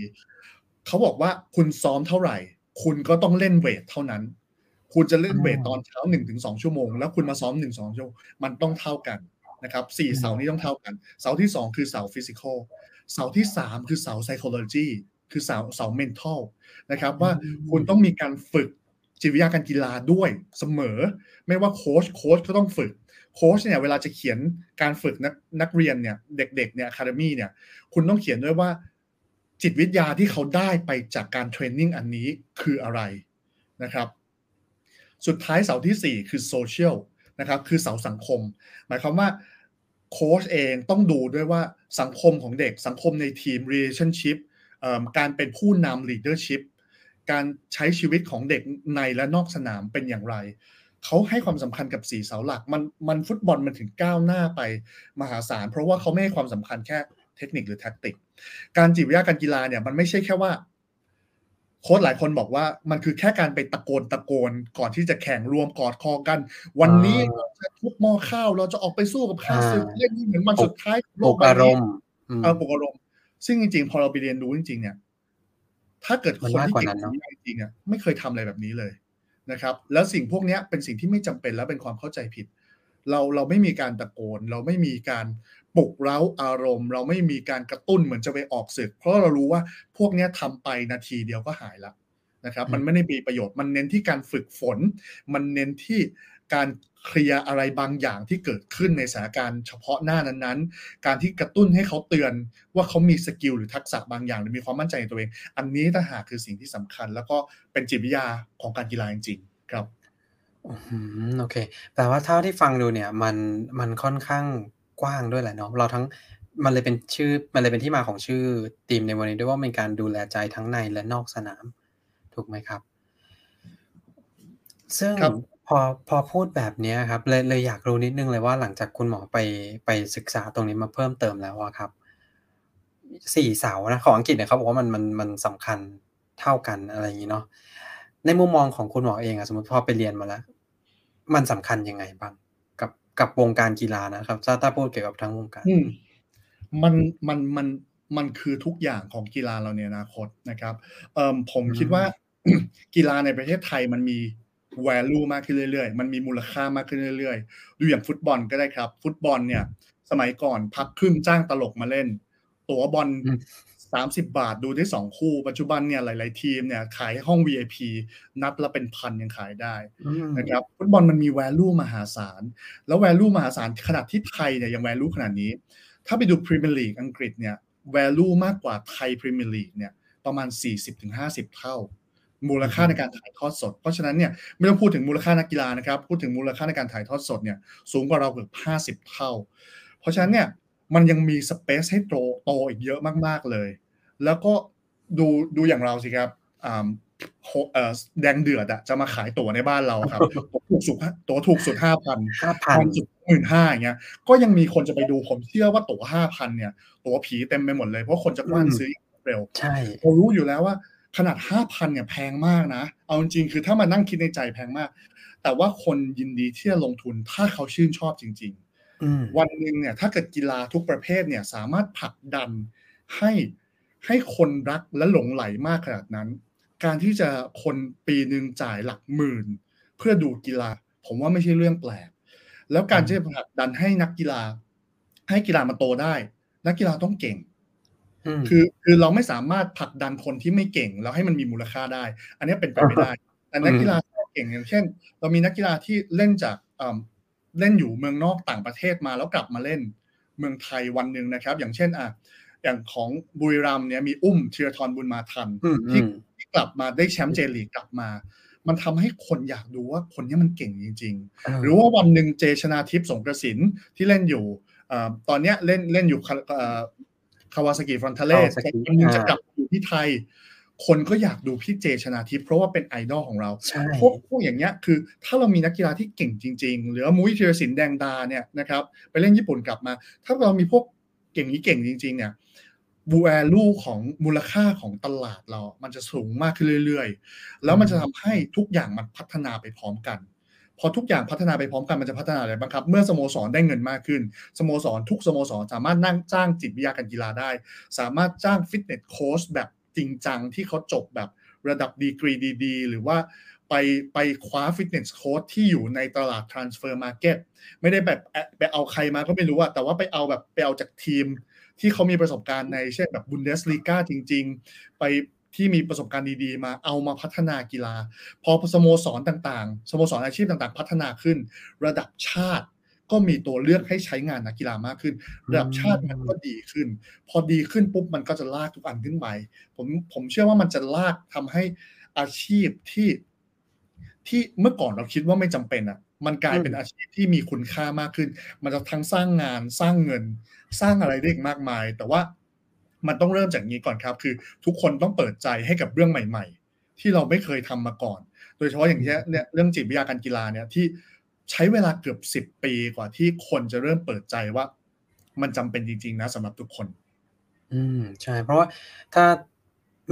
เขาบอกว่าคุณซ้อมเท่าไหร่ คุณก็ต้องเล่น weight เท่านั้น คุณจะเล่น weight ตอนเช้าหนึ่งถึงสองชั่วโมง แล้วคุณมาซ้อมหนึ่งสองชั่วโมงมันต้องเท่ากันนะครับสี่เสานี้ต้องเท่ากัน เสาที่สองคือเสา physical เสาที่สามคือเสา psychology คือเสาเสา mental นะครับว่าคุณต้องมีการฝึกจิตวิทยาการกีฬาด้วยเสมอ ไม่ว่าโค้ชโค้ชก็ต้องฝึกโค้ชเนี่ยเวลาจะเขียนการฝึกนักนักเรียนเนี่ยเด็กๆเนี่ย academy เนี่ยคุณต้องเขียนด้วยว่าจิตวิทยาที่เขาได้ไปจากการ training อันนี้คืออะไรนะครับ สุดท้ายเสาที่ 4 คือโซเชียลนะครับคือเสาสังคม หมายความว่าโค้ชเองต้องดูด้วยว่าสังคมของเด็กสังคมในทีม relationship การเป็นผู้นำ leadership การใช้ชีวิตของเด็กในและนอกสนามเป็นอย่างไร เขาให้ความสำคัญกับสีเสาหลัก มันมันฟุตบอลมันถึงก้าวหน้าไปมหาศาล เพราะว่าเขาไม่ให้ความสำคัญแค่เทคนิคหรือแท็กติก การจิตวิทยาการกีฬาเนี่ยมันไม่ใช่แค่ว่า ค้ชหลายคนบอกว่ามันคือแค่การไปตะโกนตะโกนก่อนที่จะแข่งรวมกอดคอกัน วันนี้เราจะทุบหม้อข้าวเราจะออกไปสู้กับข้าศึกเล่นเหมือนวันสุดท้ายของปโลลุกกใบอารนี้มณ์อืมเออปลุกอารมณ์ซึ่งจริงๆ พอเราไปเรียนรู้จริง ๆ เนี่ย ถ้าเกิดมันคนมากที่กว่าเก่นั้งนเนอะจริงๆอะไม่เคยทำอะไรแบบนี้เลยนะครับ แล้วสิ่งพวกเนี้ยเป็นสิ่งที่ไม่จำเป็นและเป็นความเข้าใจผิด เราเราไม่มีการตะโกน เราไม่มีการ ปลุกเร้าอารมณ์ เราไม่มีการกระตุ้นเหมือนจะไปออกศึก เพราะเรารู้ว่าพวกเนี้ยทำไปนาทีเดียวก็หายละนะครับ มันไม่ได้มีประโยชน์ มันเน้นที่การฝึกฝน มันเน้นที่การเคลียร์อะไรบางอย่างที่เกิดขึ้นในสถานการณ์เฉพาะหน้านั้นๆ การที่กระตุ้นให้เขาเตือนว่าเขามีสกิลหรือทักษะบางอย่าง หรือมีความมั่นใจในตัวเอง อันนี้ต่างหากคือสิ่งที่สำคัญ แล้วก็เป็นจิตวิทยาของการกีฬาจริงๆ ครับอืมโอเค แปลว่าเท่าที่ฟังดูเนี่ยมันมันค่อนข้าง กว้างด้วยแหละเนาะเราทั้งมันเลยเป็นชื่อ มันเลยเป็นที่มาของชื่อทีมในวันนี้ด้วยว่าเป็นการดูแลใจทั้งในและนอกสนาม ถูกไหมครับ ซึ่งครับพอพอพูดแบบเนี้ยครับเลยเลยอยากรู้นิดนึงเลยว่าหลังจากคุณหมอไปไปศึกษาตรงนี้มาเพิ่มเติมแล้วอะครับสี่เสานะของอังกฤษเนี่ยเขาบอกว่ามันมันมันสำคัญเท่ากันอะไรอย่างนี้เนาะในมุมมองของคุณหมอเองอะสมมติพอไปเรียนมาแล้ว มันสำคัญยังไงบ้าง กับกับวงการกีฬานะครับถ้าถ้าพูดเกี่ยวกับทั้งวงการอืมมันมันมันมันคือทุกอย่างของกีฬาเราในอนาคตนะครับเอ่อผมอืมคิดว่ากีฬาในประเทศไทยมันมี value มากขึ้นเรื่อยๆ มันมีมูลค่ามากขึ้นเรื่อยๆ ดูอย่างฟุตบอลก็ได้ครับ ฟุตบอลเนี่ย สมัยก่อนพักครึ่งจ้างตลกมาเล่น ตั๋วบอล อืมสามสิบบาทดูได้สองคู่ ปัจจุบันเนี่ยหลาย ๆ ทีมเนี่ยขายห้อง VIP นัดละเป็นพันยังขายได้อืมนะครับฟุตบอลมันมี value มหาศาล แล้ว value มหาศาลขนาดที่ไทยเนี่ยยัง value ขนาดนี้ ถ้าไปดูพรีเมียร์ลีกอังกฤษเนี่ย value มากกว่าไทยพรีเมียร์ลีกเนี่ยประมาณ 40-50 เท่า มูลค่าในการถ่ายทอดสด เพราะฉะนั้นเนี่ยไม่ต้องพูดถึงมูลค่านักกีฬานะครับพูดถึงมูลค่าในการถ่ายทอดสดเนี่ยสูงกว่าเราเกือบ50 เท่า เพราะฉะนั้นเนี่ย มันยังมีสเปซให้โตโตอีกเยอะมากๆเลย แล้วก็ดูดูอย่างเราสิครับอ่าโหเอ่อแดงเดือดอะจะมาขายตั๋วในบ้านเราครับตั๋วถูกสุดตั๋วถูกสุดห้าพันห้าพันพันสุดหมื่นห้าอย่างเงี้ย ก็ยังมีคนจะไปดูผมเชื่อว่าตั๋วห้าพันเนี่ย ตั๋วผีเต็มไปหมดเลยเพราะคนจะกว้านซื้ออย่างรวดเร็วใช่เรารู้อยู่แล้วว่า ขนาดห้าพันเนี่ยแพงมากนะ เอาจริงๆคือถ้ามานั่งคิดในใจแพงมาก แต่ว่าคนยินดีที่จะลงทุนถ้าเขาชื่นชอบจริงๆอืม วันหนึ่งเนี่ยถ้าเกิดกีฬาทุกประเภทเนี่ยสามารถผลักดันให้ให้คนรักและหลงไหลมากขนาดนั้น การที่จะคนปีหนึ่งจ่ายหลักหมื่น เพื่อดูกีฬา ผมว่าไม่ใช่เรื่องแปลก แล้วการที่จะผลักดันให้นักกีฬา ให้กีฬามันโตได้ นักกีฬาต้องเก่งอืมคือคือเราไม่สามารถผลักดันคนที่ไม่เก่ง แล้วให้มันมีมูลค่าได้ อันนี้เป็นไปไม่ได้แต่นักกีฬาที่เก่งอย่างเช่น เรามีนักกีฬาที่เล่นจาก เอิ่มเล่นอยู่เมืองนอกต่างประเทศมาแล้วกลับมาเล่นเมืองไทยวันหนึ่งนะครับ อย่างเช่นอะอย่างของบุรีรัมย์เนี่ยมีอุ้มธีราทรบุญมาทันอืมที่อืมที่กลับมาได้แชมป์เจลีกกลับมา มันทำให้คนอยากดูว่าคนเนี้มันเก่งจริง ๆ หรือว่าวันหนึ่งเจชนาธิป สรงกระสินธ์ที่เล่นอยู่เอ่อตอนเนี้ยเล่นเล่นอยู่คาเอ่อคาวาซากิฟรอนตาเล่ Kawasaki วันหนึงจะอ่ากลับมาอยู่ที่ไทย คนก็อยากดูพี่เจชนาทิพย์เพราะว่าเป็นไอดอลของเราใช่พวกพวกอย่างเงี้ยคือ ถ้าเรามีนักกีฬาที่เก่งจริง ๆ หรือว่ามุ้ยธีรศิลป์แดงดาเนี่ยนะครับไปเล่นญี่ปุ่นกลับมา ถ้าเรามีพวกเก่งนี้เก่งจริง ๆ เนี่ยบูแอลูของมูลค่าของตลาดเรา มันจะสูงมากขึ้นเรื่อย ๆ แล้วมันจะทำให้ทุกอย่างมันพัฒนาไปพร้อมกัน พอทุกอย่างพัฒนาไปพร้อมกันมันจะพัฒนาอะไรบ้างครับ เมื่อสโมสรได้เงินมากขึ้น สโมสรทุกสโมสรสามารถนั่งจ้างจิตวิทยาการกีฬาได้ สามารถจ้าง fitness coach แบบ จริงจังที่เขาจบแบบระดับดีกรีดีๆ หรือว่าไปไปคว้า fitness coach ที่อยู่ในตลาด transfer market ไม่ได้แบบไปเอาใครมาก็ไม่รู้อะแต่ว่าไปเอาแบบไปเอาจากทีม ที่เขามีประสบการณ์ในเช่นแบบบุนเดสลีกาจริง ๆ ไปที่มีประสบการณ์ดีๆ มาเอามาพัฒนากีฬา พอสโมสรต่างๆ สโมสรอาชีพต่างๆ พัฒนาขึ้น ระดับชาติ ก็มีตัวเลือกให้ใช้งานนักกีฬามากขึ้น ระดับชาติมันก็ดีขึ้น พอดีขึ้นปุ๊บมันก็จะลากทุกอันขึ้นไปผมผมเชื่อว่ามันจะลากทำให้อาชีพที่ที่เมื่อก่อนเราคิดว่าไม่จำเป็นอะมันกลายเป็นอาชีพที่มีคุณค่ามากขึ้น มันจะทั้งสร้างงานสร้างเงิน สร้างอะไรได้อีกมากมาย แต่ว่ามันต้องเริ่มจากนี้ก่อนครับ คือทุกคนต้องเปิดใจให้กับเรื่องใหม่ ๆ ที่เราไม่เคยทำมาก่อน โดยเฉพาะอย่างเช่นเนี่ยเรื่องจิตวิทยาการกีฬาเนี่ยที่ ใช้เวลาเกือบสิบปีกว่าที่คนจะเริ่มเปิดใจว่า มันจำเป็นจริง ๆ นะสำหรับทุกคน อืมใช่ เพราะว่าถ้า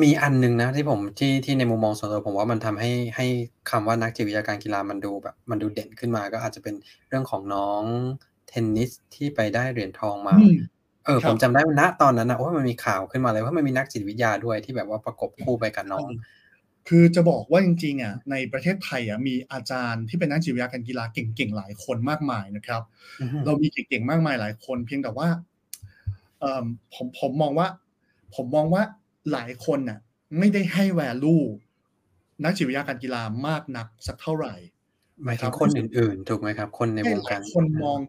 มีอันหนึ่งนะที่ผมที่ที่ในมุมมองส่วนตัวผมว่ามันทำให้ให้คำว่านักจิตวิทยาการกีฬามันดูแบบ มันดูเด่นขึ้นมาก็อาจจะเป็นเรื่องของน้องเทนนิสที่ไปได้เหรียญทองมาอืมเออครัผบมจำได้ว่าณตอนนั้นนะโอ้ยมันมีข่าวขึ้นมาเลยว่ามันมีนักจิตวิทยาด้วยที่แบบว่าประกบคู่ไปกับน้อง คือจะบอกว่าจริงๆอะในประเทศไทยอะมีอาจารย์ที่เป็นนักจิตวิทยาการกีฬาเก่งๆหลายคนมากมายนะครับอือฮึเรามีเก่งๆมากมายหลายคน เพียงแต่ว่าเอ่อผมผมมองว่า ผมมองว่าหลายคนน่ะ ไม่ได้ให้ value นักจิตวิทยาการกีฬามากนักสักเท่าไหร่หมายถึงคนอื่นๆ ถูกไหมครับ คนในวงหกาลารยคนมอง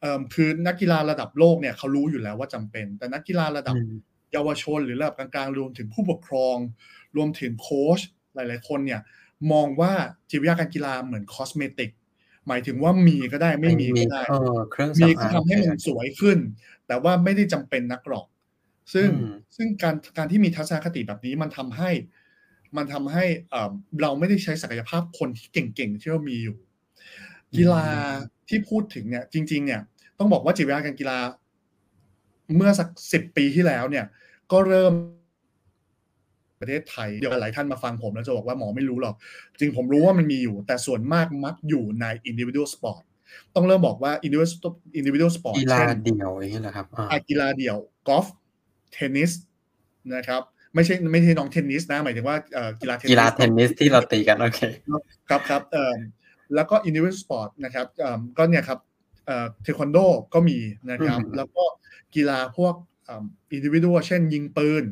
เอ่อคือนักกีฬาระดับโลกเนี่ยเขารู้อยู่แล้วว่าจำเป็น แต่นักกีฬาระดับอืมเยาวชนหรือระดับกลางๆรวมถึงผู้ปกครอง รวมถึงโค้ช หลาย ๆ คนเนี่ยมองว่าจิตวิทยาการกีฬาเหมือนคอสเมติกหมายถึงว่ามีก็ได้ไม่มีก็ได้เออเครื่องมีสำก็อางทำให้มันสวยขึ้น แต่ว่าไม่ได้จำเป็นนักหรอก ซึ่งอืมซึ่งการการที่มีทัศนคติแบบนี้มันทำให้ มันทำให้เอ่อเราไม่ได้ใช้ศักยภาพคนที่เก่ง ๆ ที่เรามีอยู่ กีฬาที่พูดถึงเนี่ยจริง ๆ เนี่ย ต้องบอกว่าจิตวิทยาการกีฬา เมื่อสักสิบปีที่แล้วเนี่ย ก็เริ่ม ประเทศไทยเดี๋ยวหลายท่านมาฟังผมแล้วจะบอกว่าหมอไม่รู้หรอก จริงผมรู้ว่ามันมีอยู่ แต่ส่วนมากมักอยู่ใน individual sport ต้องเริ่มบอกว่า individual individual sport กีฬาเช่นเดี่ยวอย่างนี้แหละครับอ่าอากีฬาเดี่ยวกอล์ฟเทนนิสนะครับไม่ใช่ไม่ใช่น้องเทนนิสนะหมายถึงว่าเอ่อกีฬาเทนนิสกีฬาเทนนิสที่เราตีกันโอเคครับครับเอ่อแล้วก็ individual sport นะครับเอ่อก็เนี่ยครับเอ่อเทควันโดก็มีนะครับอืมแล้วก็กีฬาพวกเอ่อ individual เช่นยิงปืน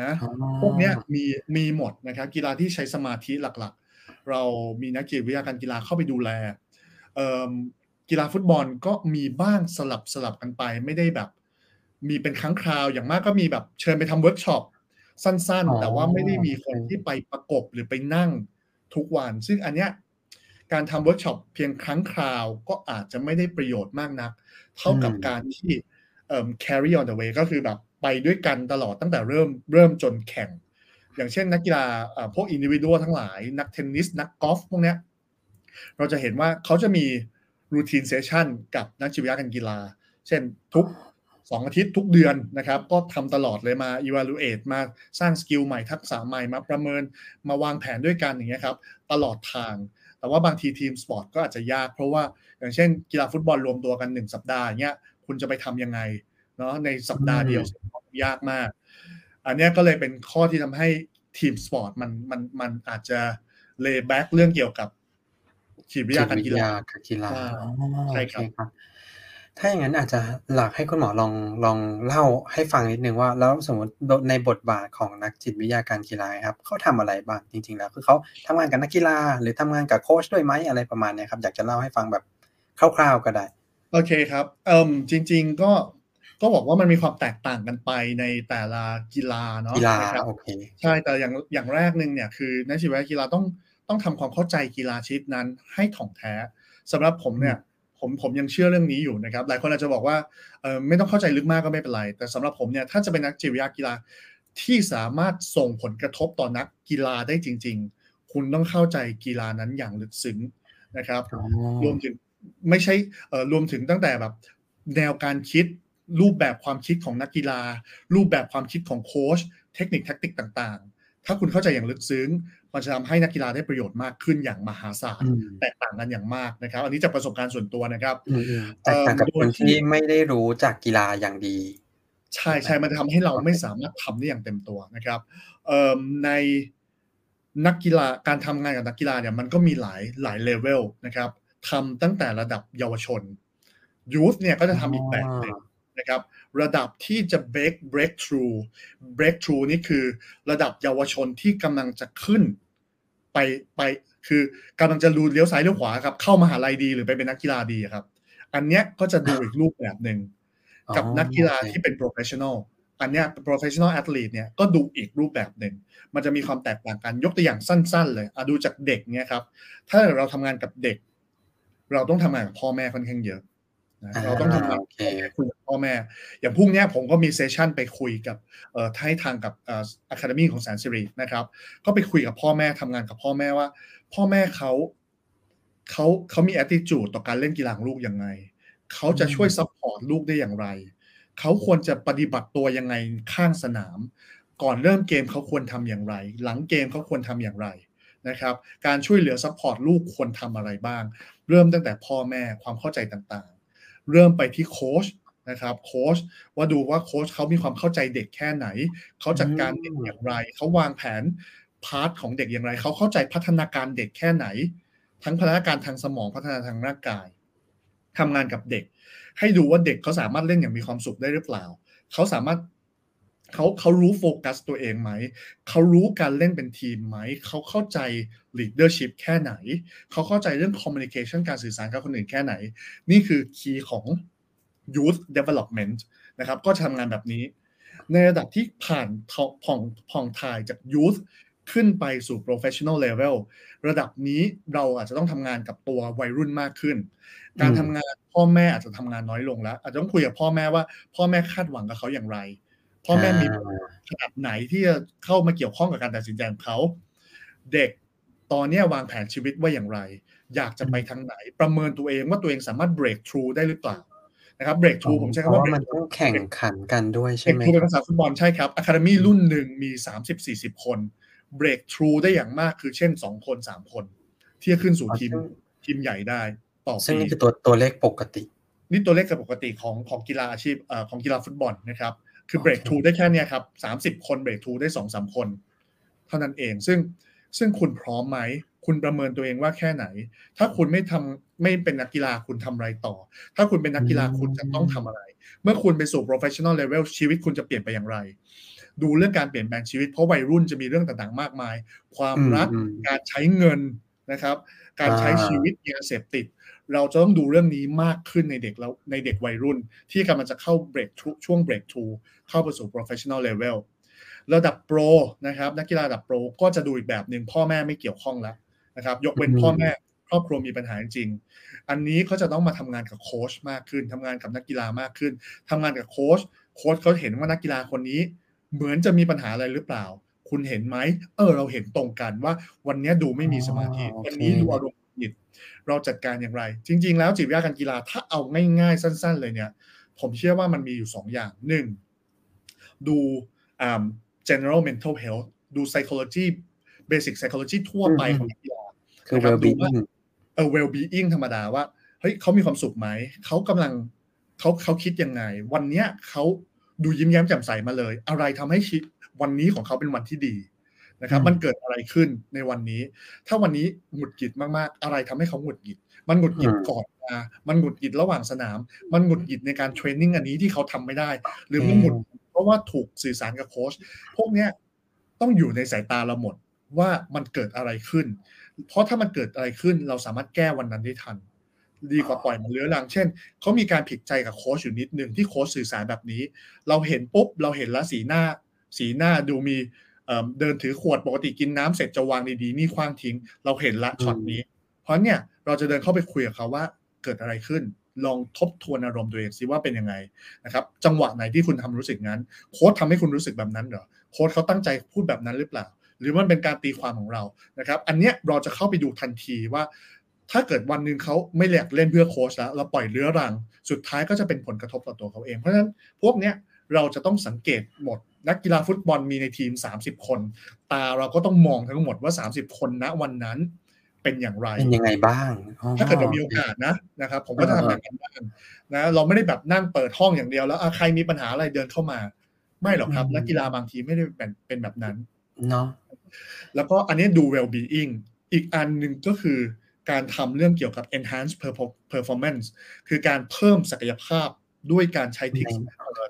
นะอ๋อพวกเนี้ยมีมีหมดนะครับกีฬาที่ใช้สมาธิหลักๆ เรามีนักจิตวิทยาการกีฬาเข้าไปดูแลเอิ่มกีฬาฟุตบอลก็มีบ้างสลับสลับกันไปไม่ได้แบบ มีเป็นครั้งคราวอย่างมากก็มีแบบเชิญไปทำเวิร์กช็อปสั้นอ๋อๆแต่ว่าไม่ได้มีคนโอเคที่ไปประกบหรือไปนั่งทุกวัน ซึ่งอันเนี้ยการทำเวิร์กช็อปเพียงครั้งคราวก็อาจจะไม่ได้ประโยชน์มากนัก เท่ากับการที่เอ่อ carry on the way ก็คือแบบ ไปด้วยกันตลอดตั้งแต่เริ่มเริ่มจนแข่ง อย่างเช่นนักกีฬาพวก individual ทั้งหลาย นักเทนนิส นักกอล์ฟพวกเนี้ยเราจะเห็นว่าเขาจะมี routine session กับนักจิตวิทยาการกีฬา เช่นทุกสองอาทิตย์ทุกเดือนนะครับ ก็ทำตลอดเลยมา evaluate มาสร้าง skill ใหม่ทักษะใหม่มาประเมินมาวางแผนด้วยกันอย่างเงี้ยครับตลอดทาง แต่ว่าบางที team sport ก็อาจจะยาก เพราะว่าอย่างเช่นกีฬาฟุตบอลรวมตัวกันหนึ่งสัปดาห์เงี้ยคุณจะไปทํำยังไงเนาะในสัปดาห์เดียว ยากมาก อันนี้ก็เลยเป็นข้อที่ทำให้ team sport มันมันมันอาจจะ lay back เรื่องเกี่ยวกับจิตวิทยาการกีฬาการกีฬาใช่ครับ ถ้าอย่างนั้นอาจจะหลักให้คุณหมอลองลองเล่าให้ฟังนิดนึงว่า แล้วสมมติในบทบาทของนักจิตวิทยาการกีฬาครับเขาทำอะไรบ้างจริง ๆ แล้ว คือเขาทำงานกับนักกีฬา หรือทำงานกับโค้ชด้วยไหมอะไรประมาณนี้ครับอยากจะเล่าให้ฟังแบบคร่าวๆก็ได้ โอเคครับเอ่มจริง ๆ ก็ ก็บอกว่ามันมีความแตกต่างกันไปในแต่ละกีฬาเนาะกีฬาโอเคใช่แต่อย่างอย่างแรกหนึ่งเนี่ยคือนักจิตวิทยากีฬาต้องต้องทำความเข้าใจกีฬาชนิดนั้นให้ถ่องแท้สำหรับผมเนี่ยผมผมยังเชื่อเรื่องนี้อยู่นะครับ หลายคนอาจจะบอกว่าเออไม่ต้องเข้าใจลึกมากก็ไม่เป็นไร แต่สำหรับผมเนี่ยถ้าจะเป็นนักจิตวิทยากีฬาที่สามารถส่งผลกระทบต่อนักกีฬาได้จริง ๆ คุณต้องเข้าใจกีฬานั้นอย่างลึกซึ้งนะครับ รวมถึงไม่ใช่เอ่อรวมถึงตั้งแต่แบบแนวการคิด รูปแบบความคิดของนักกีฬา รูปแบบความคิดของโค้ชเทคนิคแทคติกต่างๆ ถ้าคุณเข้าใจอย่างลึกซึ้ง มันจะทำให้นักกีฬาได้ประโยชน์มากขึ้นอย่างมหาศาลแตกต่างกันอย่างมากนะครับ อันนี้จากประสบการณ์ส่วนตัวนะครับแตกต่างกับคนที่ไม่ได้รู้จากกีฬาอย่างดี ใช่ใช่มันจะทำให้เราไม่สามารถทำได้อย่างเต็มตัวนะครับในนักกีฬาการทำงานกับนักกีฬาเนี่ยมันก็มีหลายหลายเลเวลนะครับทำตั้งแต่ระดับเยาวชนยูธเนี่ยก็จะทำอีกแบบหนึ่ง นะครับระดับที่จะ break breakthrough breakthrough นี่คือระดับเยาวชนที่กำลังจะขึ้นไปไปคือกำลังจะรูเลี้ยวซ้ายเลี้ยวขวาครับเข้ามาหาลัยดีหรือไปเป็นนักกีฬาดีครับ อันเนี้ยก็จะดูอีกรูปแบบหนึ่งกับนักกีฬาที่เป็น professional อันเนี้ย professional athlete เนี่ยก็ดูอีกรูปแบบหนึ่งมันจะมีความแตกต่างกันยกตัวอย่างสั้น ๆ เลยอะดูจากเด็กเนี่ยครับ ถ้าเราทำงานกับเด็ก เราต้องทำงานกับพ่อแม่ค่อนข้างเยอะเราต้องทำงานคุยกับ พ่อแม่ อย่างพรุ่งนี้ผมก็มี session ไปคุยกับเอ่อท้ายทางกับเอ่อ academy ของแสนสิรินะครับ ก็ไปคุยกับพ่อแม่ทำงานกับพ่อแม่ว่า พ่อแม่เขาเขาเขามีแอตติจูดต่อการเล่นกีฬาลูกยังไงเขาจะช่วย support ลูกได้อย่างไร เขาควรจะปฏิบัติตัวยังไงข้างสนาม ก่อนเริ่มเกมเขาควรทำอย่างไร หลังเกมเขาควรทำอย่างไรนะครับ การช่วยเหลือ support ลูกควรทำอะไรบ้าง เริ่มตั้งแต่พ่อแม่ความเข้าใจต่างเริ่มไปที่โค้ช นะครับโค้ชว่าดูว่าโค้ชเขามีความเข้าใจเด็กแค่ไหน เขาจัดการเด็กอย่างไร เขาวางแผน path ของเด็กอย่างไร เขาเข้าใจพัฒนาการเด็กแค่ไหน ทั้งพัฒนาการทางสมองพัฒนาทางร่างกายทำงานกับเด็ก ให้ดูว่าเด็กเขาสามารถเล่นอย่างมีความสุขได้หรือเปล่า เขาสามารถเขาเขารู้โฟกัสตัวเองไหม เขารู้การเล่นเป็นทีมไหม เขาเข้าใจ leadership แค่ไหน เขาเข้าใจเรื่อง communication การสื่อสารกับคนอื่นแค่ไหน นี่คือคีย์ของ youth development นะครับก็ทำงานแบบนี้ ในระดับที่ผ่านผ่องผ่องถ่ายจาก youth ขึ้นไปสู่ professional level ระดับนี้เราอาจจะต้องทำงานกับตัววัยรุ่นมากขึ้น การทำงานพ่อแม่อาจจะทำงานน้อยลงแล้ว อาจจะต้องคุยกับพ่อแม่ว่า พ่อแม่คาดหวังกับเขาอย่างไร พ่อแม่มีขนาดไหนที่จะเข้ามาเกี่ยวข้องกับการตัดสินใจของเขา เด็กตอนนี้วางแผนชีวิตว่าอย่างไร อยากจะไปทางไหน ประเมินตัวเองว่าตัวเองสามารถ break through ได้หรือเปล่า นะครับ break through ผมใช้คำว่ามันต้องแข่งขันกันด้วยใช่ไหม break through เป็นภาษาฟุตบอลใช่ครับ academy รุ่นหนึ่งมีสามสิบสี่สิบคน break through ได้อย่างมากคือเช่นสองคนสามคน ที่จะขึ้นสู่ทีมทีมใหญ่ได้ต่อปีซึ่งนี่คือตัวตัวเลขปกติ นี่ตัวเลขปกติของของกีฬาอาชีพของกีฬาฟุตบอลนะครับ คือเบรกทูได้แค่นี้ครับสามสิบคนเบรกทูได้สองสามคน เท่านั้นเองซึ่งซึ่งคุณพร้อมไหม คุณประเมินตัวเองว่าแค่ไหน ถ้าคุณไม่ทำไม่เป็นนักกีฬาคุณทำอะไรต่อ ถ้าคุณเป็นนักกีฬาคุณจะต้องทำอะไร เมื่อคุณไปสู่ professional level ชีวิตคุณจะเปลี่ยนไปอย่างไร ดูเรื่องการเปลี่ยนแปลงชีวิตเพราะวัยรุ่นจะมีเรื่องต่างๆ มากมาย ความรักการใช้เงินนะครับ การใช้ชีวิตยาเสพติด เราจะต้องดูเรื่องนี้มากขึ้นในเด็กแล้วในเด็กวัยรุ่น ที่กำลังจะเข้าเบรกช่วงเบรกทูเข้าไปสู่ professional level ระดับโปรนะครับนักกีฬาระดับโปรก็จะดูอีกแบบหนึ่งพ่อแม่ไม่เกี่ยวข้องแล้ว นะครับยกเว้นพ่อแม่ครอบครัวมีปัญหาจริง อันนี้เขาจะต้องมาทำงานกับโค้ชมากขึ้นทำงานกับนักกีฬามากขึ้นทำงานกับโค้ชโค้ชเขาเห็นว่านักกีฬาคนนี้ เหมือนจะมีปัญหาอะไรหรือเปล่า คุณเห็นไหมเออ เราเห็นตรงกันว่า วันนี้ดูไม่มีสมาธิวันนี้ดูอารมณ์ผิดเราจัดการอย่างไร จริง ๆ แล้วจิตวิทยาการกีฬาถ้าเอาง่าย ๆ สั้น ๆ เลยเนี่ย ผมเชื่อว่ามันมีอยู่สองอย่างหนึ่งดู general mental health ดู psychology basic psychology ทั่วไปของนักกีฬา คือ well being เออ well being ธรรมดาว่าเฮ้ยเขามีความสุขไหมเขากำลังเขาเขาคิดยังไง วันเนี้ยเขาดูยิ้มแย้มแจ่มใสมาเลย อะไรทำให้คิดวันนี้ของเขาเป็นวันที่ดีนะครับ มันเกิดอะไรขึ้นในวันนี้ ถ้าวันนี้หงุดหงิดมากๆ อะไรทำให้เขาหงุดหงิด มันหงุดหงิดก่อนมามันหงุดหงิดระหว่างสนาม มันหงุดหงิดในการเทรนนิ่งอันนี้ที่เขาทำไม่ได้ หรือมันหงุดเพราะว่าถูกสื่อสารกับโค้ชพวกเนี้ยต้องอยู่ในสายตาเราหมดว่ามันเกิดอะไรขึ้น เพราะถ้ามันเกิดอะไรขึ้นเราสามารถแก้วันนั้นได้ทัน ดีกว่าปล่อยมันเรื้อรัง เช่นเขามีการผิดใจกับโค้ชอยู่นิดนึงที่โค้ชสื่อสารแบบนี้ เราเห็นปุ๊บเราเห็นแล้วสีหน้า สีหน้าดูมีเดินถือขวดปกติกินน้ำเสร็จจะวางดีๆนี่คว้างทิ้ง เราเห็นละช็อตนี้ เพราะเนี่ยเราจะเดินเข้าไปคุยกับเขาว่าเกิดอะไรขึ้น ลองทบทวนอารมณ์ตัวเองสิว่าเป็นยังไงนะครับจังหวะไหนที่คุณทำรู้สึกงั้น โค้ชทำให้คุณรู้สึกแบบนั้นเหรอโค้ชเขาตั้งใจพูดแบบนั้นหรือเปล่า หรือมันเป็นการตีความของเรานะครับ อันเนี้ยเราจะเข้าไปดูทันทีว่า ถ้าเกิดวันหนึ่งเขาไม่อยากเล่นเพื่อโค้ชแล้วเราปล่อยเรื้อรัง สุดท้ายก็จะเป็นผลกระทบต่อตัวเขาเอง เพราะฉะนั้นพวกเนี้ยเราจะต้องสังเกตหมดนักกีฬาฟุตบอลมีในทีม 30 คน ตาเราก็ต้องมองทั้งหมดว่า 30 คนณวันนั้นเป็นอย่างไรเป็นยังไงบ้าง ถ้าเกิดเรามีโอกาสนะนะครับ ผมก็จะทำแบบนั้นบ้างนะเราไม่ได้แบบนั่งเปิดห้องอย่างเดียวแล้วใครมีปัญหาอะไรเดินเข้ามา ไม่หรอกครับ นักกีฬาบางทีไม่ได้เป็นเป็นแบบนั้น เนาะ แล้วก็อันนี้ดู well being อีกอันหนึ่งก็คือการทำเรื่องเกี่ยวกับ enhance performance คือการเพิ่มศักยภาพด้วยการใช้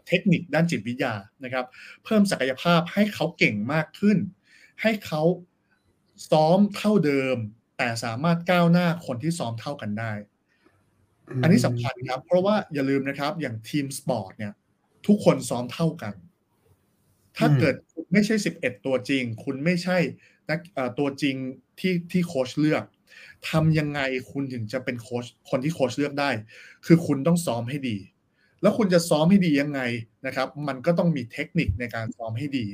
เทคนิคด้านจิตวิทยานะครับ เพิ่มศักยภาพให้เขาเก่งมากขึ้น ให้เขาซ้อมเท่าเดิม แต่สามารถก้าวหน้าคนที่ซ้อมเท่ากันได้ อันนี้สำคัญครับ เพราะว่าอย่าลืมนะครับ อย่างทีมสปอร์ตเนี่ย ทุกคนซ้อมเท่ากัน ถ้าเกิด ไม่ใช่สิบเอ็ดตัวจริง คุณไม่ใช่นักตัวจริงที่ที่โค้ชเลือกทำยังไงคุณถึงจะเป็นโค้ชคนที่โค้ชเลือกได้ คือคุณต้องซ้อมให้ดี แล้วคุณจะซ้อมให้ดียังไงนะครับ มันก็ต้องมีเทคนิคในการซ้อมให้ดี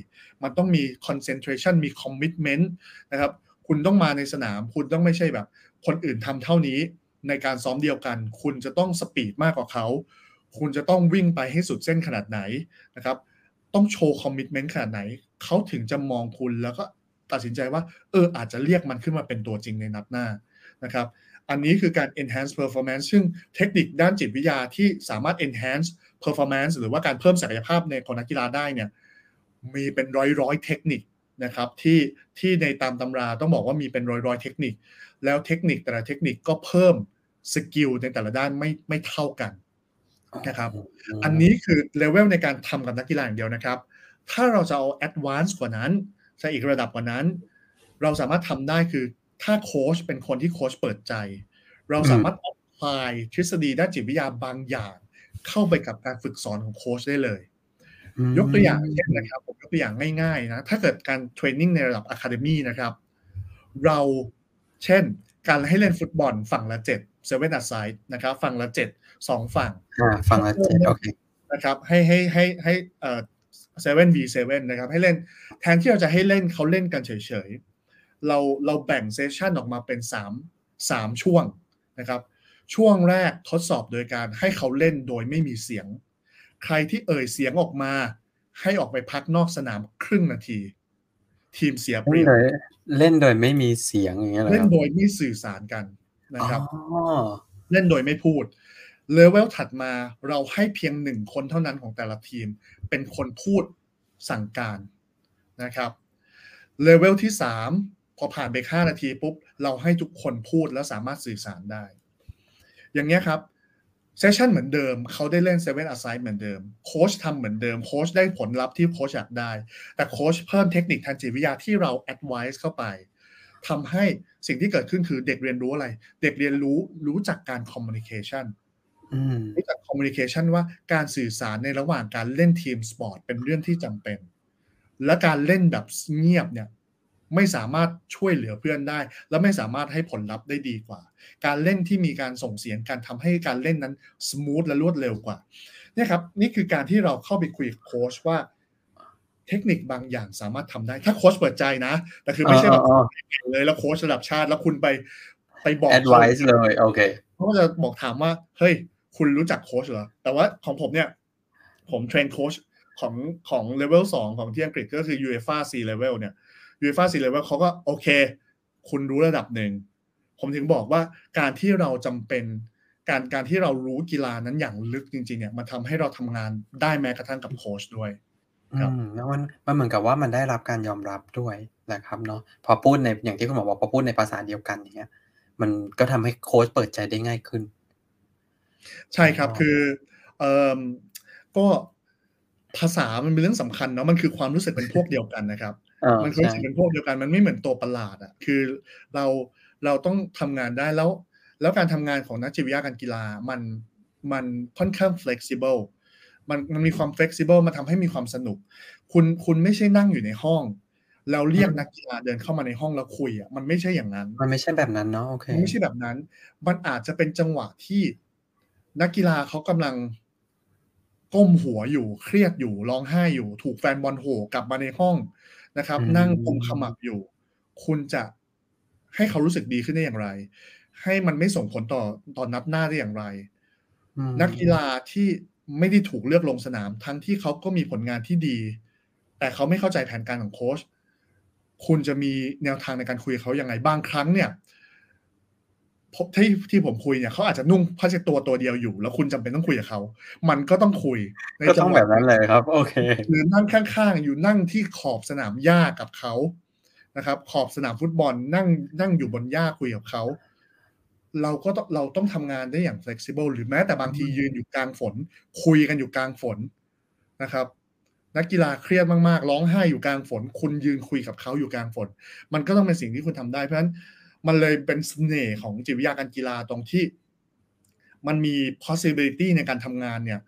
มันต้องมี concentration มี commitment นะครับ คุณต้องมาในสนาม คุณต้องไม่ใช่แบบ คนอื่นทำเท่านี้ในการซ้อมเดียวกัน คุณจะต้องสปีดมากกว่าเขา คุณจะต้องวิ่งไปให้สุดเส้นขนาดไหนนะครับ ต้องโชว์คอมมิชเมนต์ขนาดไหน เขาถึงจะมองคุณแล้วก็ตัดสินใจว่าเอออาจจะเรียกมันขึ้นมาเป็นตัวจริงในนัดหน้านะครับ อันนี้คือการ enhance performance ซึ่งเทคนิคด้านจิตวิทยาที่สามารถ enhance performance หรือว่าการเพิ่มศักยภาพในของนักกีฬาได้เนี่ยมีเป็นร้อยร้อยเทคนิคนะครับที่ที่ในตามตำราต้องบอกว่ามีเป็นร้อยร้อยเทคนิค แล้วเทคนิคแต่ละเทคนิคก็เพิ่มskill ในแต่ละด้านไม่ไม่เท่ากัน นะครับ อันนี้คือเลเวลในการทำกับนักกีฬาอย่างเดียวนะครับ ถ้าเราจะเอา advance กว่านั้นจะอีกระดับกว่านั้น เราสามารถทำได้คือถ้าโค้ชเป็นคนที่โค้ชเปิดใจ เราสามารถ apply ทฤษฎีด้านจิตวิทยาบางอย่าง เข้าไปกับการฝึกสอนของโค้ชได้เลย ยกตัวอย่างเช่นนะครับ ผมยกตัวอย่างง่ายๆนะถ้าเกิดการ training ในระดับ academy่นะครับ เราเช่น การให้เล่นฟุตบอลฝั่งละเจ็ด seven a side นะครับ ฝั่งละเจ็ด สองฝั่งฝั่งละเจ็ดโอเคนะครับ ให้ให้ให้ให้เอ่อ seven v seven นะครับ ให้เล่นแทนที่เราจะให้เล่นเขาเล่นกันเฉยเราเราแบ่ง session ออกมาเป็น3 3ช่วงนะครับ ช่วงแรกทดสอบโดยการให้เขาเล่นโดยไม่มีเสียง ใครที่เอ่ยเสียงออกมาให้ออกไปพักนอกสนามครึ่งนาที ทีมเสียเปรียบเล่นโดยไม่มีเสียงอย่างเงี้ยเล่นโดยไม่สื่อสารกันนะครับ เล่นโดยไม่พูด เลเวลถัดมาเราให้เพียงหนึ่งคนเท่านั้นของแต่ละทีม เป็นคนพูดสั่งการนะครับเลเวลที่สามพอผ่านไปห้านาทีปุ๊บ เราให้ทุกคนพูดแล้วสามารถสื่อสารได้ อย่างเงี้ยครับ session เหมือนเดิมเขาได้เล่นเซเว่นอ s ไซ e ์เหมือนเดิมโค้ชทำเหมือนเดิมโค้ชได้ผลลัพธ์ที่โค้ชอยากได้ แต่โค้ชเพิ่มเทคนิคทางจิตวิทยาที่เรา advise เข้าไปทำให้สิ่งที่เกิดขึ้นคือเด็กเรียนรู้อะไร เด็กเรียนรู้รู้จักการ communication รู้จัก communication ว่าการสื่อสารในระหว่างการเล่น team sport เป็นเรื่องที่จำเป็น และการเล่นแบบเงียบเนี่ยไม่สามารถช่วยเหลือเพื่อนได้ และไม่สามารถให้ผลลัพธ์ได้ดีกว่า การเล่นที่มีการส่งเสียงการทำให้การเล่นนั้นsmooth และรวดเร็วกว่านี่ครับนี่คือการที่เราเข้าไปคุยกับโค้ชว่า เทคนิคบางอย่างสามารถทำได้ ถ้าโค้ชเปิดใจนะแต่คือไม่ใช่แบบเลยแล้วโค้ชระดับชาติแล้วคุณไปไปบอก advice เลยโอเคเขาก็จะบอกถามว่า เฮ้ย คุณรู้จักโค้ชเหรอ แต่ว่าของผมเนี่ย ผม train โค้ชของของเลเวลสองของที่อังกฤษก็คือ UEFA C level เนี่ย UEFA C level เขาก็โอเค คุณรู้ระดับหนึ่ง ผมถึงบอกว่าการที่เราจำเป็นการการที่เรารู้กีฬานั้นอย่างลึกจริง ๆ เนี่ยมันทำให้เราทำงานได้แม้กระทั่งกับโค้ชด้วยครับแล้วมันมันเหมือนกับว่ามันได้รับการยอมรับด้วยนะครับเนาะพอพูดในอย่างที่คุณหมอบอกพอพูดในภาษาเดียวกันอย่างเงี้ยมันก็ทำให้โค้ชเปิดใจได้ง่ายขึ้น ใช่ครับคือเอ่อก็ภาษามันเป็นเรื่องสำคัญเนาะมันคือความรู้สึกเป็นพวกเดียวกันนะครับ มันคือรู้สึกเป็นพวกเดียวกันมันไม่เหมือนตัวประหลาดอะคือเราเราต้องทำงานได้แล้ว แล้วการทำงานของนักจิตวิทยาการกีฬามันมันค่อนข้าง flexible มันมันมีความ flexible มันทำให้มีความสนุก คุณคุณไม่ใช่นั่งอยู่ในห้องแล้วเรียกนักกีฬาเดินเข้ามาในห้องแล้วคุยอะมันไม่ใช่อย่างนั้น มันไม่ใช่แบบนั้นเนาะโอเคมันไม่ใช่แบบนั้น มันอาจจะเป็นจังหวะที่ นักกีฬาเขากำลังก้มหัวอยู่เครียดอยู่ร้องไห้อยู่ ถูกแฟนบอลโหกลับมาในห้องนะครับ นั่งกุมขมับอยู่ คุณจะให้เขารู้สึกดีขึ้นได้อย่างไร ให้มันไม่ส่งผลต่อต่อนัดหน้าได้อย่างไร นักกีฬาที่ไม่ได้ถูกเลือกลงสนาม ทั้งที่เขาก็มีผลงานที่ดี แต่เขาไม่เข้าใจแผนการของโค้ชคุณจะมีแนวทางในการคุยเขาอย่างไรบางครั้งเนี่ย ที่ที่ผมคุยเนี่ยเขาอาจจะนุ่งผ้าเช็ดตัวตัวเดียวอยู่ แล้วคุณจำเป็นต้องคุยกับเขา มันก็ต้องคุยในจังหวะแบบนั้นเลยครับ โอเคหรือนั่งข้างๆ อยู่นั่งที่ขอบสนามหญ้ากับเขานะครับ ขอบสนามฟุตบอลนั่งนั่งอยู่บนหญ้าคุยกับเขาเราก็ต้องเราต้องทำงานได้อย่าง flexible หรือแม้แต่บางทียืนอยู่กลางฝน คุยกันอยู่กลางฝนนะครับ นักกีฬาเครียดมากๆ ร้องไห้อยู่กลางฝน คุณยืนคุยกับเขาอยู่กลางฝน มันก็ต้องเป็นสิ่งที่คุณทำได้เพราะฉะนั้น มันเลยเป็นเสน่ห์ของจิตวิทยาการกีฬาตรงที่ มันมี possibility ในการทำงานเนี่ย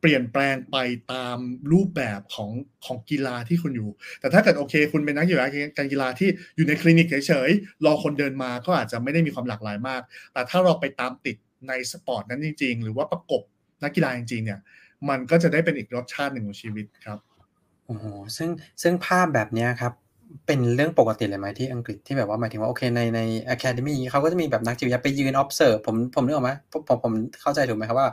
เปลี่ยนแปลงไปตามรูปแบบของของกีฬาที่คุณอยู่ แต่ถ้าเกิดโอเค คุณเป็นนักกีฬาการกีฬาที่อยู่ในคลินิกเฉยๆรอคนเดินมาก็อาจจะไม่ได้มีความหลากหลายมาก แต่ถ้าเราไปตามติดในสปอร์ตนั้นจริง ๆ หรือว่าประกบนักกีฬาจริงๆเนี่ย มันก็จะได้เป็นอีกรสชาติหนึ่งของชีวิตครับโอ้โหซึ่งซึ่งภาพแบบนี้ครับ เป็นเรื่องปกติเลยไหมที่อังกฤษที่แบบว่าหมายถึงว่าโอเคในใน academy เขาก็จะมีแบบนักจิตวิทยาไปยืน observe ผมผมนึกออกไหมผมผมเข้าใจถูกไหมครับว่า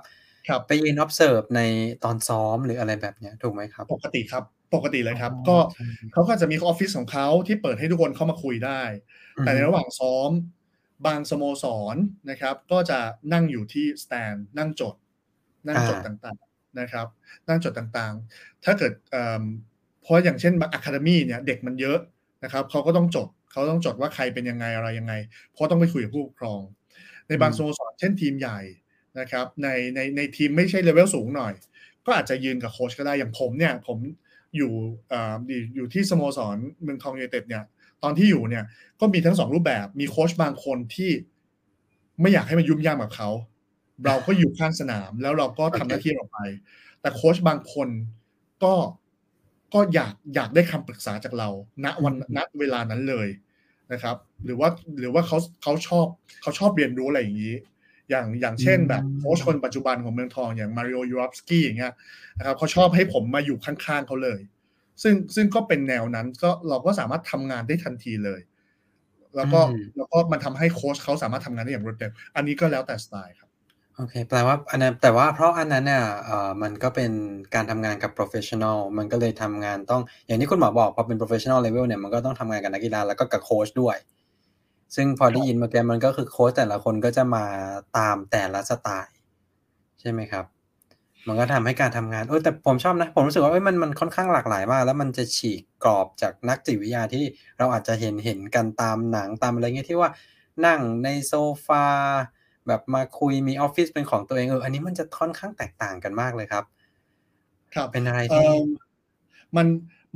ไปยืน observe ในตอนซ้อมหรืออะไรแบบเนี้ยถูกไหมครับ ปกติครับปกติเลยครับ ก็เขาก็จะมีออฟฟิศของเขาที่เปิดให้ทุกคนเข้ามาคุยได้ แต่ในระหว่างซ้อมบางสโมสรนะครับ ก็จะนั่งอยู่ที่สแตนนั่งจด นั่งจดต่างๆนะครับ นั่งจดต่างๆ ถ้าเกิด เพราะอย่างเช่นอะคาเดมี่เนี่ยเด็กมันเยอะนะครับเขาก็ต้องจดเขาต้องจดว่าใครเป็นยังไงอะไรยังไง เพราะต้องไปคุยกับผู้ปกครอง ในบางสโมสรเช่นทีมใหญ่นะครับในในในทีมไม่ใช่เลเวลสูงหน่อย ก็อาจจะยืนกับโค้ชก็ได้อย่างผมเนี่ยผมอยู่ออยู่ที่สโมสรเมืองทองยูเต็ดเนี่ยตอนที่อยู่เนี่ยก็มีทั้งสองรูปแบบมีโค้ชบางคนที่ไม่อยากให้มันยุ่งยากกับเขา เราก็อยู่ข้างสนามแล้วเราก็ทำหน้าที่เราไป แต่โค้ชบางคนก็ ก็อยากอยากได้คำปรึกษาจากเรา ณวันณเวลานั้นเลยนะครับ หรือว่าหรือว่าเขาเขาชอบเขาชอบเรียนรู้อะไรอย่างนี้ อย่างอย่างเช่นแบบโค้ชคนปัจจุบันของเมืองทองอย่างมาริโอยูรอฟสกี้อย่างเงี้ยนะครับเขาชอบให้ผมมาอยู่ข้างๆเขาเลย ซึ่งซึ่งก็เป็นแนวนั้นก็เราก็สามารถทำงานได้ทันทีเลย แล้วก็แล้วก็มันทำให้โค้ชเขาสามารถทำงานได้อย่างรวดเร็วอันนี้ก็แล้วแต่สไตล์ครับ โอเค แปลว่าอันนั้นแต่ว่าเพราะอันนั้นเนี่ยเอ่อมันก็เป็นการทำงานกับ professional มันก็เลยทำงานต้อง อย่างที่คุณหมอบอกพอเป็น professional level เนี่ยมันก็ต้องทำงานกับนักกีฬาแล้วก็กับโค้ชด้วย ซึ่งพอได้ยินเมื่อกี้มันก็คือโค้ชแต่ละคนก็จะมาตามแต่ละสไตล์ใช่ไหมครับ มันก็ทำให้การทำงานเออแต่ผมชอบนะ ผมรู้สึกว่าเอ้ยมันมันค่อนข้างหลากหลายมาก แล้วมันจะฉีกกรอบจากนักจิตวิทยาที่เราอาจจะเห็นเห็นกันตามหนังตามอะไรเงี้ยที่ว่านั่งในโซฟา แบบมาคุยมีออฟฟิศเป็นของตัวเองเอออันนี้มันจะค่อนข้างแตกต่างกันมากเลยครับ ครับเป็นอะไรที่มัน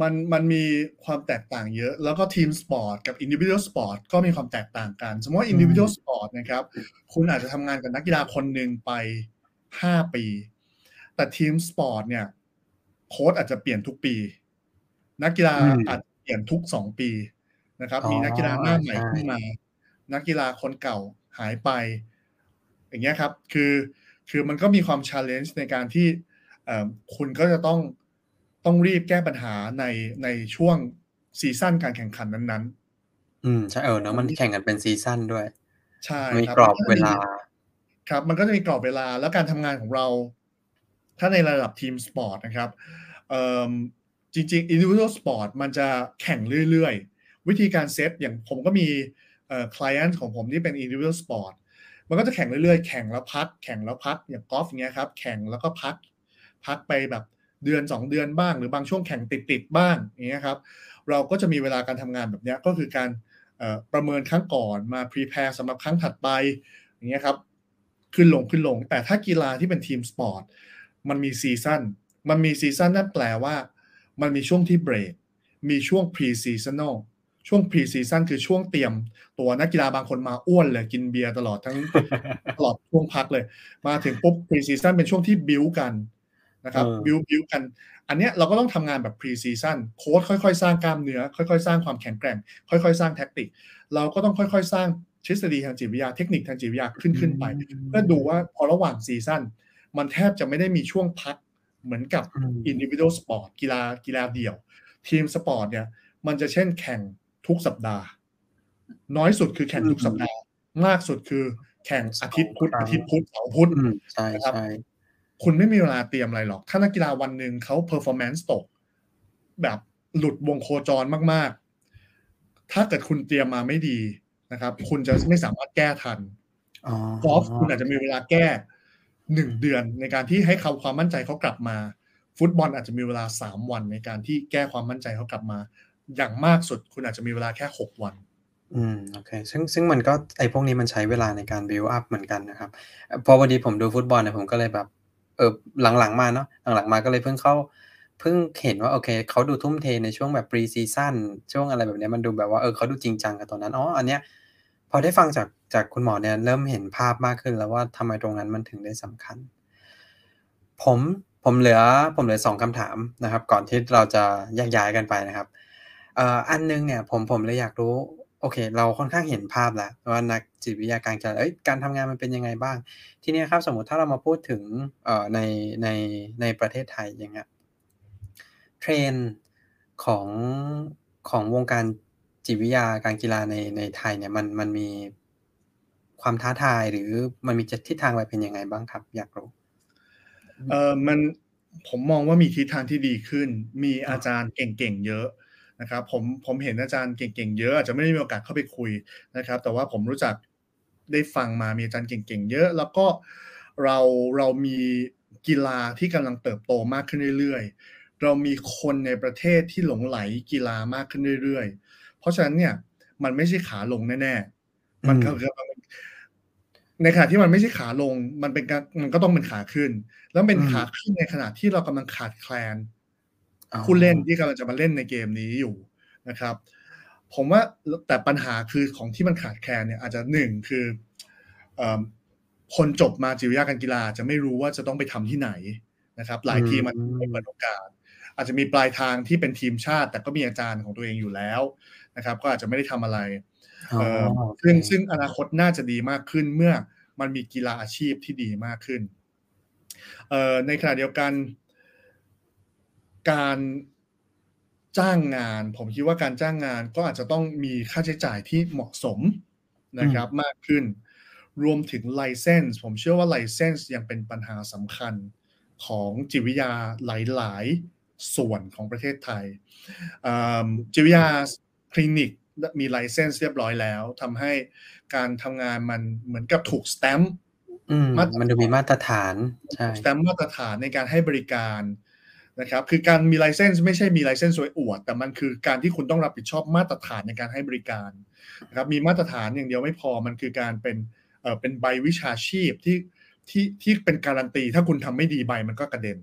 มันมันมีความแตกต่างเยอะ แล้วก็ team sport กับ individual sport ก็มีความแตกต่างกัน สมมติว่า individual sport นะครับ คุณอาจจะทำงานกับนักกีฬาคนหนึ่งไปห้าปี แต่ team sport เนี่ยโค้ชอาจจะเปลี่ยนทุกปี นักกีฬาอาจเปลี่ยนทุกสองปีนะครับ มีนักกีฬาหน้าใหม่ขึ้นมา นักกีฬาคนเก่าหายไป อย่างเงี้ยครับคือคือมันก็มีความ challenge ในการที่คุณก็จะต้องต้องรีบแก้ปัญหาในในช่วง season การแข่งขันนั้นอืมใช่เออเนอะมันแข่งกันเป็น season ด้วยๆใช่มีครับกรอบเวลา ครับ มันก็จะมีกรอบเวลาแล้วการทำงานของเรา ถ้าในระดับ team sport นะครับเอิ่มจริงๆ individual sport มันจะแข่งเรื่อยๆ วิธีการเซตอย่างผมก็มีเอ่อ client ของผมที่เป็น individual sport มันก็จะแข่งเรื่อยๆ แข่งแล้วพัก แข่งแล้วพัก อย่างกอล์ฟอย่างเงี้ยครับ แข่งแล้วก็พัก พักไปแบบเดือน 2 เดือนบ้าง หรือบางช่วงแข่งติดๆบ้างอย่างเงี้ยครับ เราก็จะมีเวลาการทำงานแบบเนี้ยก็คือการประเมินครั้งก่อนมา prepare สำหรับครั้งถัดไปอย่างเงี้ยครับขึ้นลงขึ้นลง แต่ถ้ากีฬาที่เป็น team sport มันมี season มันมี season นั่นแปลว่า มันมีช่วงที่เบรกมีช่วง pre seasonal ช่วง pre season คือช่วงเตรียม ตัวนักกีฬาบางคนมาอ้วนเลยกินเบียร์ตลอดทั้งตลอดช่วงพักเลย มาถึงปุ๊บ pre season เป็นช่วงที่บิวกันนะครับเออบิวบิวกัน อันเนี้ยเราก็ต้องทำงานแบบ pre season โค้ชค่อยๆ สร้างกล้ามเนื้อ ค่อยๆ สร้างความแข็งแกร่ง ค่อยๆ สร้าง tactic เราก็ต้องค่อยๆ สร้างทฤษฎีทางจิตวิทยาเทคนิคทางจิตวิทยาขึ้นขึ้นไป เพื่อดูว่าพอระหว่าง season มันแทบจะไม่ได้มีช่วงพักเหมือนกับอืม individual sport กีฬากีฬาเดี่ยว team sport เนี่ยมันจะเช่นแข่ง ทุกสัปดาห์ น้อยสุดคือแข่งทุกสัปดาห์ มากสุดคือแข่งอาทิตย์พุธสองครั้งอาทิตย์พุธเสาร์พุธอืมใช่นะครับใช่คุณไม่มีเวลาเตรียมอะไรหรอก ถ้านักกีฬาวันหนึ่งเขา performance ตก แบบหลุดวงโคจรมาก ๆ ถ้าเกิดคุณเตรียมมาไม่ดีนะครับ คุณจะไม่สามารถแก้ทันอ๋อกอล์ฟคุณอาจจะมีเวลาแก้หนึ่งเดือนในการที่ให้เขาความมั่นใจเขากลับมา ฟุตบอลอาจจะมีเวลาสามวันในการที่แก้ความมั่นใจเขากลับมา อย่างมากสุดคุณอาจจะมีเวลาแค่หกวัน อืมโอเคซึ่งซึ่งมันก็ไอ้พวกนี้มันใช้เวลาในการ build up เหมือนกันนะครับ พอวันดีผมดูฟุตบอลเนี่ยผมก็เลยแบบเออหลังๆมาเนาะหลังๆมาก็เลยเพิ่งเข้าเพิ่งเห็นว่าโอเคเขาดูทุ่มเทในช่วงแบบ pre season ช่วงอะไรแบบเนี้ยมันดูแบบว่าเออเขาดูจริงจังกับตอนนั้นอ๋ออันเนี้ยพอได้ฟังจากจากคุณหมอเนี่ยเริ่มเห็นภาพมากขึ้นแล้วว่าทำไมตรงนั้นมันถึงได้สำคัญ ผมผมเหลือผมเหลือสองคำถามนะครับ ก่อนที่เราจะแยกย้ายกันไปนะครับ เอ่ออันนึงเนี่ยผมผมเลยอยากรู้ โอเค เราค่อนข้างเห็นภาพแล้วว่านักจิตวิทยาการกีฬาเอ้ยการทำงานมันเป็นยังไงบ้าง ทีนี้ครับสมมติถ้าเรามาพูดถึงเอ่อในในในประเทศไทยอย่างเงี้ยเทรนของของวงการจิตวิทยาการกีฬาในในไทยเนี่ยมันมันมีความท้าทายหรือมันมีทิศทางไปเป็นยังไงบ้างครับ อยากรู้เออมันผมมองว่ามีทิศทางที่ดีขึ้น มีอาจารย์เก่งๆเยอะ นะครับผมผมเห็นอาจารย์เก่งๆเยอะอาจจะไม่ได้มีโอกาสเข้าไปคุยนะครับ แต่ว่าผมรู้จักได้ฟังมามีอาจารย์เก่งๆเยอะ แล้วก็เราเรามีกีฬาที่กำลังเติบโตมากขึ้นเรื่อยๆ เรามีคนในประเทศที่หลงไหลกีฬามากขึ้นเรื่อยๆ เพราะฉะนั้นเนี่ยมันไม่ใช่ขาลงแน่ๆ มันก็อืมคือมันในขณะที่มันไม่ใช่ขาลง มันเป็นการมันก็ต้องเป็นขาขึ้น แล้วเป็นอืมขาขึ้นในขณะที่เรากำลังขาดแคลนอ๋อ ผู้เล่นที่กำลังจะมาเล่นในเกมนี้อยู่นะครับ ผมว่าแต่ปัญหาคือของที่มันขาดแคลนเนี่ยอาจจะหนึ่งคือเอิ่มคนจบมาจิตวิทยาการกีฬาจะไม่รู้ว่าจะต้องไปทำที่ไหนนะครับ หลายทีมมันไม่เปิดโอกาส อาจจะมีปลายทางที่เป็นทีมชาติ แต่ก็มีอาจารย์ของตัวเองอยู่แล้วนะครับ ก็อาจจะไม่ได้ทำอะไรอ๋อเอ่อโอเคซึ่งซึ่งอนาคตน่าจะดีมากขึ้นเมื่อมันมีกีฬาอาชีพที่ดีมากขึ้นเอ่อในขณะเดียวกัน การจ้างงาน ผมคิดว่าการจ้างงานก็อาจจะต้องมีค่าใช้จ่ายที่เหมาะสมนะครับมากขึ้น รวมถึงไลเซนส์ผมเชื่อว่าไลเซนส์ยังเป็นปัญหาสำคัญของจิตวิทยาหลาย ๆ ส่วนของประเทศไทยเอิ่มจิตวิทยาคลินิกมีไลเซนส์เรียบร้อยแล้วทำให้การทำงานมันเหมือนกับถูกสแตมป์อืมมาตรมันดูมีมาตรฐานใช่สแตมป์มาตรฐานในการให้บริการ นะครับคือการมีไลเซนส์ไม่ใช่มีไลเซนส์ไว้อวด แต่มันคือการที่คุณต้องรับผิดชอบมาตรฐานในการให้บริการนะครับมีมาตรฐานอย่างเดียวไม่พอมันคือการเป็นเอ่อเป็นใบวิชาชีพที่ที่ที่เป็นการันตี ถ้าคุณทำไม่ดีใบมันก็กระเด็น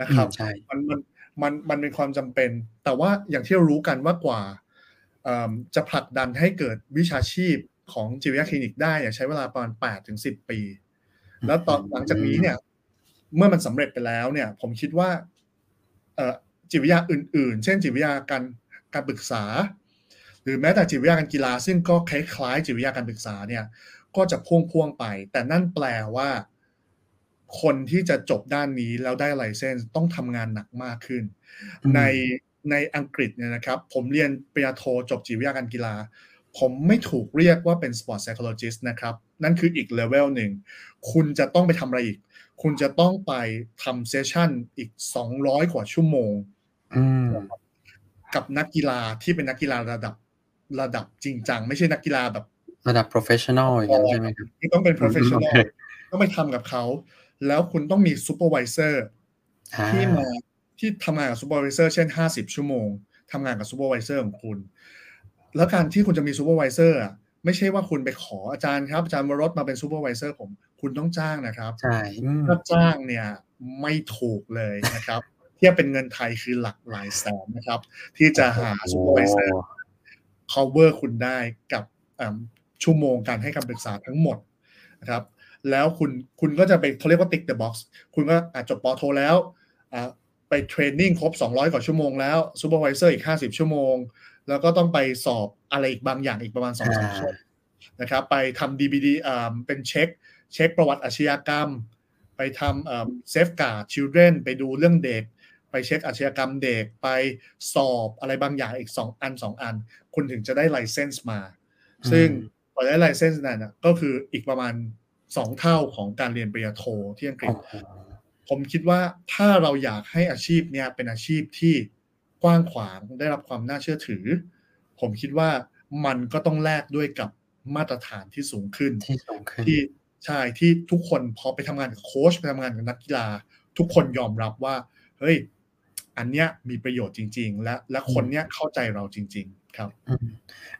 นะครับอืมใช่มันมันมันมันเป็นความจำเป็น แต่ว่าอย่างที่เรารู้กันว่ากว่าเอิ่มจะผลักดันให้เกิดวิชาชีพของจิตวิทยาคลินิกได้เนี่ยใช้เวลาประมาณ8ถึง10 ปี แล้วตอนหลังจากนี้เนี่ยเมื่อมันสำเร็จไปแล้วเนี่ย ผมคิดว่าเอ่อ จิตวิทยาอื่น ๆ เช่นจิตวิทยาการการปรึกษา หรือแม้แต่จิตวิทยาการกีฬา ซึ่งก็คล้ายๆจิตวิทยาการปรึกษาเนี่ยก็จะพ่วงๆไป แต่นั่นแปลว่า คนที่จะจบด้านนี้แล้วได้ไลเซนส์ต้องทำงานหนักมากขึ้นอืมในในอังกฤษเนี่ยนะครับ ผมเรียนปริญญาโทจบจิตวิทยาการกีฬา ผมไม่ถูกเรียกว่าเป็น sport psychologist นะครับ นั่นคืออีกเลเวลหนึ่ง คุณจะต้องไปทำอะไรอีก คุณจะต้องไปทำเซสชั่นอีก 200 กว่าชั่วโมงอืมกับนักกีฬาที่เป็นนักกีฬาระดับระดับจริงจัง ไม่ใช่นักกีฬาแบบ ระดับ professional อย่างนั้นใช่ไหมครับที่ต้องเป็น professional โอเคต้องไปทำกับเขา แล้วคุณต้องมี supervisor อ่าที่มาที่ทำงานกับ supervisor เช่น 50 ชั่วโมงทำงานกับ supervisor ของคุณ แล้วการที่คุณจะมี supervisor อะไม่ใช่ว่าคุณไปขออาจารย์ครับ อาจารย์วรสมาเป็น supervisor ผม คุณต้องจ้างนะครับใช่อืมถ้าจ้างเนี่ยไม่ถูกเลยนะครับ เทียบเป็นเงินไทยคือหลักหลายแสนนะครับ ที่จะหา supervisor cover คุณได้กับอ่าชั่วโมงการให้คำปรึกษาทั้งหมดนะครับ แล้วคุณคุณก็จะไปเขาเรียกว่า tick the box คุณก็อาจจบปอโทแล้วอ่าไป training ครบ 200 กว่าชั่วโมงแล้ว supervisor อีก 50 ชั่วโมง แล้วก็ต้องไปสอบอะไรอีกบางอย่างอีกประมาณ2อสอ่าชั่วนะครับไปทำ DBD อ่าเป็นเช็ค เช็คประวัติอาชญากรรม ไปทำ safeguard children ไปดูเรื่องเด็ก ไปเช็คอาชญากรรมเด็กไปสอบอะไรบางอย่างอีก 2 อัน 2 อัน คุณถึงจะได้ license มา ซึ่งกว่าจะได้ license นั่นนะก็คืออีกประมาณ 2 เท่าของการเรียนปริญญาโทที่อังกฤษโอ้โหผมคิดว่าถ้าเราอยากให้อาชีพเนี้ยเป็นอาชีพที่กว้างขวางได้รับความน่าเชื่อถือ ผมคิดว่ามันก็ต้องแลกด้วยกับมาตรฐานที่สูงขึ้นที่สูงขึ้นที่ ใช่ที่ทุกคนพอไปทำงานกับโค้ชไปทำงานกับนักกีฬา ทุกคนยอมรับว่า เฮ้ย อันเนี้ยมีประโยชน์จริง ๆ และและคนเนี้ยเข้าใจเราจริง ๆ ครับ